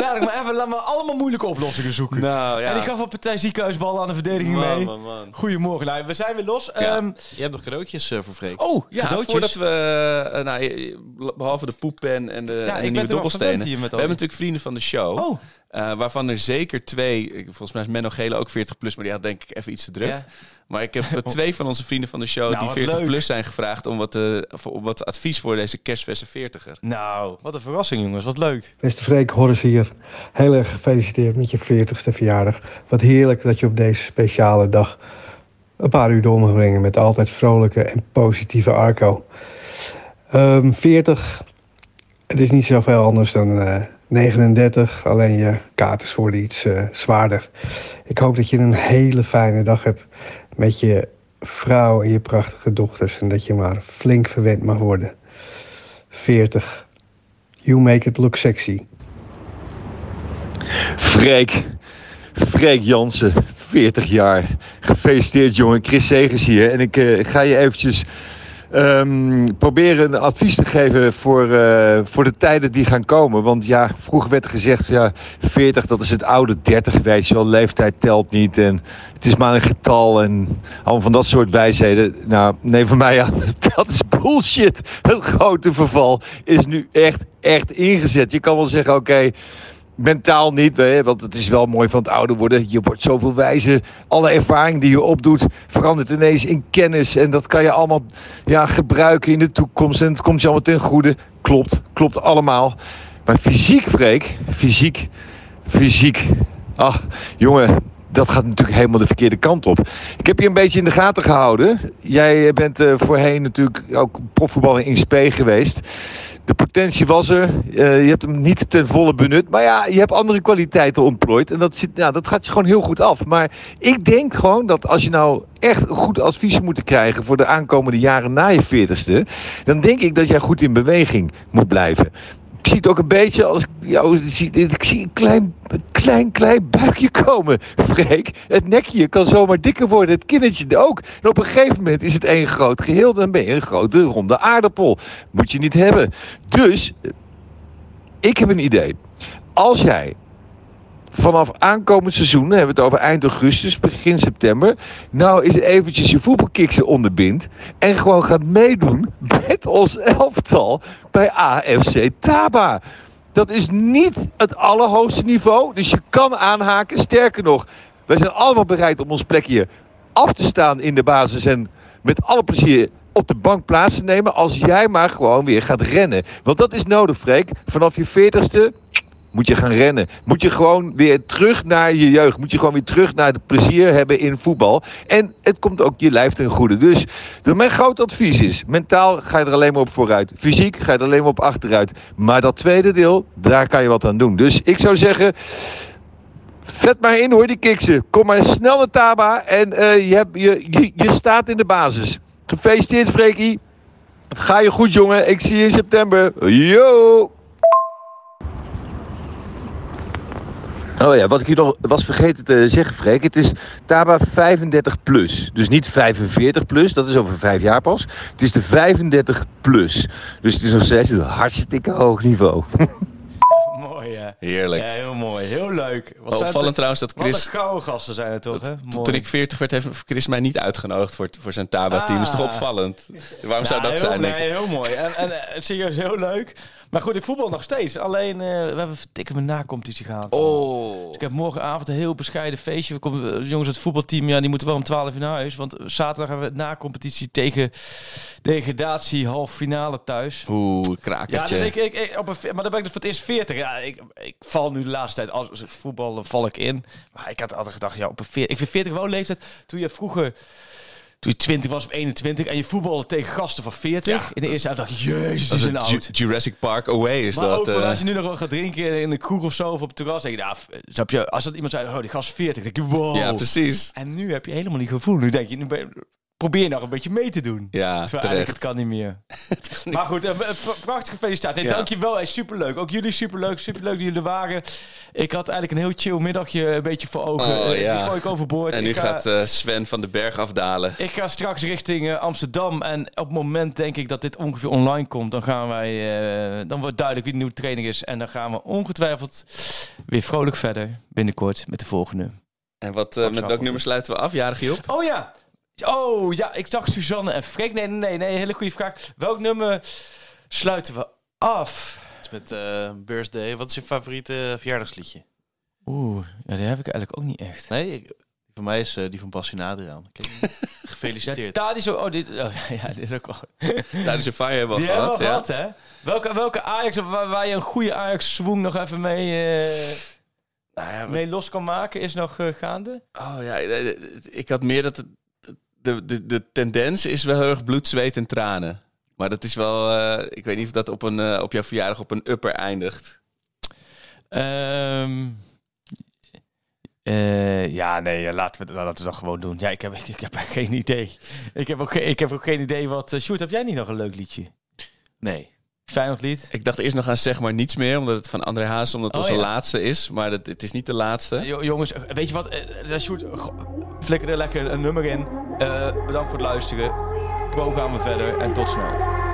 laat ik maar even, laat me allemaal moeilijke oplossingen zoeken. Nou ja. En die gaf een partij ziekenhuisbal aan de verdediging Man, mee. man, man. Goedemorgen, nou, we zijn weer los. Ja. Ehm, Je hebt nog cadeautjes eh, voor Freek. oh, Ja, cadeautjes. voordat we, eh, nou, eh, behalve de poeppen en de, en de ik nieuwe dobbelstenen. We hebben natuurlijk vrienden van de show. Oh, eh, waarvan er zeker twee, volgens mij is Menno Gele ook 40 plus, maar die had denk ik even iets te druk. Ja. Maar ik heb eh, (laughs) twee van onze vrienden van de show Nou, die wat 40 leuk. plus zijn gevraagd om wat, eh, om wat advies voor deze kerstverse 40er. nou, wat een verrassing jongens, wat leuk. Beste Freek, Horus hier. Heel erg gefeliciteerd met je 40ste verjaardag. Wat heerlijk dat je op deze speciale dag een paar uur door mag brengen met altijd vrolijke en positieve Arco. Ehm 40, het is niet zoveel anders dan eh, 39, alleen je katers worden iets eh, zwaarder. Ik hoop dat je een hele fijne dag hebt met je vrouw en je prachtige dochters en dat je maar flink verwend mag worden. 40. You make it look sexy. Freek. Freek Jansen, 40 jaar. Gefeliciteerd jongen. Chris Segers hier. En ik eh, ga je eventjes ehm, proberen advies te geven voor, eh, voor de tijden die gaan komen. Want ja, vroeger werd gezegd, ja, 40 dat is het oude 30, weet je wel. Leeftijd telt niet en het is maar een getal en allemaal van dat soort wijsheden. Nou, nee, voor mij ja, (laughs) dat is bullshit. Het grote verval is nu echt, echt ingezet. Je kan wel zeggen, oké... Mentaal niet, hè, want het is wel mooi van het ouder worden. Je wordt zoveel wijzer. Alle ervaring die je opdoet verandert ineens in kennis. En dat kan je allemaal ja, gebruiken in de toekomst. En het komt je allemaal ten goede. Klopt, klopt allemaal. Maar fysiek, Freek, fysiek, fysiek. Ach, jongen, dat gaat natuurlijk helemaal de verkeerde kant op. Ik heb je een beetje in de gaten gehouden. Jij bent eh, voorheen natuurlijk ook profvoetballer in spe geweest. De potentie was er. Eh, je hebt hem niet ten volle benut. Maar ja, je hebt andere kwaliteiten ontplooid. En dat, zit, ja, dat gaat je gewoon heel goed af. Maar ik denk gewoon dat als je nou echt goed advies moet krijgen voor de aankomende jaren na je 40ste. Dan denk ik dat jij goed in beweging moet blijven. Ik zie het ook een beetje als ik jou zie. Ik zie een klein, klein, klein buikje komen. Freek, het nekje kan zomaar dikker worden. Het kindertje ook. En op een gegeven moment is het één groot geheel. Dan ben je een grote ronde aardappel. Moet je niet hebben. Dus, ik heb een idee. Als jij vanaf aankomend seizoen, hebben we het over eind augustus, begin september, nou eens eventjes je voetbalkiksen onderbindt en gewoon gaat meedoen met ons elftal bij AFC Taba. Dat is niet het allerhoogste niveau, dus je kan aanhaken. Sterker nog, wij zijn allemaal bereid om ons plekje af te staan in de basis en met alle plezier op de bank plaats te nemen als jij maar gewoon weer gaat rennen. Want dat is nodig, Freek. Vanaf je 40ste moet je gaan rennen. Moet je gewoon weer terug naar je jeugd. Moet je gewoon weer terug naar het plezier hebben in voetbal. En het komt ook je lijf ten goede. Dus dus mijn groot advies is: mentaal ga je er alleen maar op vooruit. Fysiek ga je er alleen maar op achteruit. Maar dat tweede deel, daar kan je wat aan doen. Dus ik zou zeggen. Vet maar in hoor, die kiksen. Kom maar snel naar Taba en eh, je, hebt, je, je, je staat in de basis. Gefeliciteerd, Freekie. Ga je goed, jongen. Ik zie je in september. Yo! Oh ja, wat ik hier nog was vergeten te zeggen, Freek. Het is Taba 35 plus. Dus niet 45 plus, dat is over vijf jaar pas. Het is de 35 plus. Dus het is nog steeds een hartstikke hoog niveau. (laughs) Mooi, hè? Heerlijk. Ja, heel mooi. Heel leuk. Wat zijn Opvallend trouwens dat Wat Chris... een gouden gasten zijn het toch, hè? Mooi. Toen ik 40 werd, heeft Chris mij niet uitgenodigd voor, voor zijn Taba-team. is toch Ah. opvallend? Waarom zou dat heel, zijn? denk ik? Nee, heel mooi. En, en eh, serieus heel leuk. Maar goed, ik voetbal nog steeds. Alleen, eh, we hebben verdikke mijn na-competitie gehad. Oh. Dus ik heb morgenavond een heel bescheiden feestje. We komen, de jongens uit het voetbalteam, ja, die moeten wel om 12 uur naar huis. Want zaterdag hebben we na-competitie tegen degradatie half finale thuis. Oeh, Ja, krakertje. dus ik, ik, ik- op een, maar dan ben ik dus voor het eerst 40. Ja, ik, ik val nu de laatste tijd, als als ik voetbal, dan val ik in. Maar ik had altijd gedacht, ja, op een 40, ik vind 40 wel leeftijd. Toen je vroeger, toen je 20 was of 21 en je voetbalde tegen gasten van 40. in de eerste dacht ik, jezus, is zijn het oud. Ju- Jurassic Park Away is Maar dat. ook wel eh. als je nu nog wel gaat drinken in een kroeg of zo of op het terras, denk je, nou, snap je, als dat iemand zei, oh, die gast 40, denk je, wow. Ja, precies. En nu heb je helemaal niet gevoel. Nu denk je, nu ben je probeer nog een beetje mee te doen. Ja, Terwijl het kan niet meer. (laughs) maar goed, eh, p- prachtige felicitatie. Nee, Ja. Dankjewel, superleuk. Ook jullie superleuk, superleuk dat jullie er waren. Ik had eigenlijk een heel chill middagje een beetje voor ogen. Oh, Eh, ja. Die gooi ik overboord. En nu ga, gaat eh, Sven van de Berg afdalen. ik ga straks richting eh, Amsterdam. En op het moment denk ik dat dit ongeveer online komt. Dan gaan wij, eh, dan wordt duidelijk wie de nieuwe trainer is. En dan gaan we ongetwijfeld weer vrolijk verder binnenkort met de volgende. En wat, eh, met welk nummer sluiten we af, jarige Job? Oh ja. Oh ja, ik dacht Suzanne en Freek. Nee, nee, nee, nee, hele goede vraag. Welk nummer sluiten we af? Het is met eh Birthday. Wat is je favoriete verjaardagsliedje? Oeh, ja, die heb ik eigenlijk ook niet echt. Nee, ik, voor mij is eh, die van Bas en Adriaan. Kijk, (laughs) Ja, Gefeliciteerd. daar is ook. Oh, dit, oh, (laughs) ja, dit is ook wel. Tijdens een fire hebben we Die al hebben we gehad. al ja. gehad, hè? Welke, welke Ajax waar, waar je een goede Ajax swoon nog even mee, eh, Nou ja, mee los kan maken, is nog eh, gaande? Oh ja, eh, eh, ik had meer dat het, de, de, de tendens is wel heel erg bloed, zweet en tranen. Maar dat is wel, eh, ik weet niet of dat op, een, eh, op jouw verjaardag op een upper eindigt. Ehm, eh, ja, nee, laten, we, laten we dat gewoon doen. Ja, ik heb, ik, (laughs) ik heb geen idee. Ik heb ook, geen- ik heb ook geen idee wat... eh Sjoerd, heb jij niet nog een leuk liedje? Nee. Feyenoord lied? Ik dacht eerst nog aan zeg maar niets meer, omdat het van André Haas, omdat het Oh, onze ja. laatste is. Maar dat, het is niet de laatste. Jo- jongens, weet je wat? Eh, Sjoerd, flikker er lekker een nummer in. Eh, bedankt voor het luisteren. Pro gaan we verder en tot snel.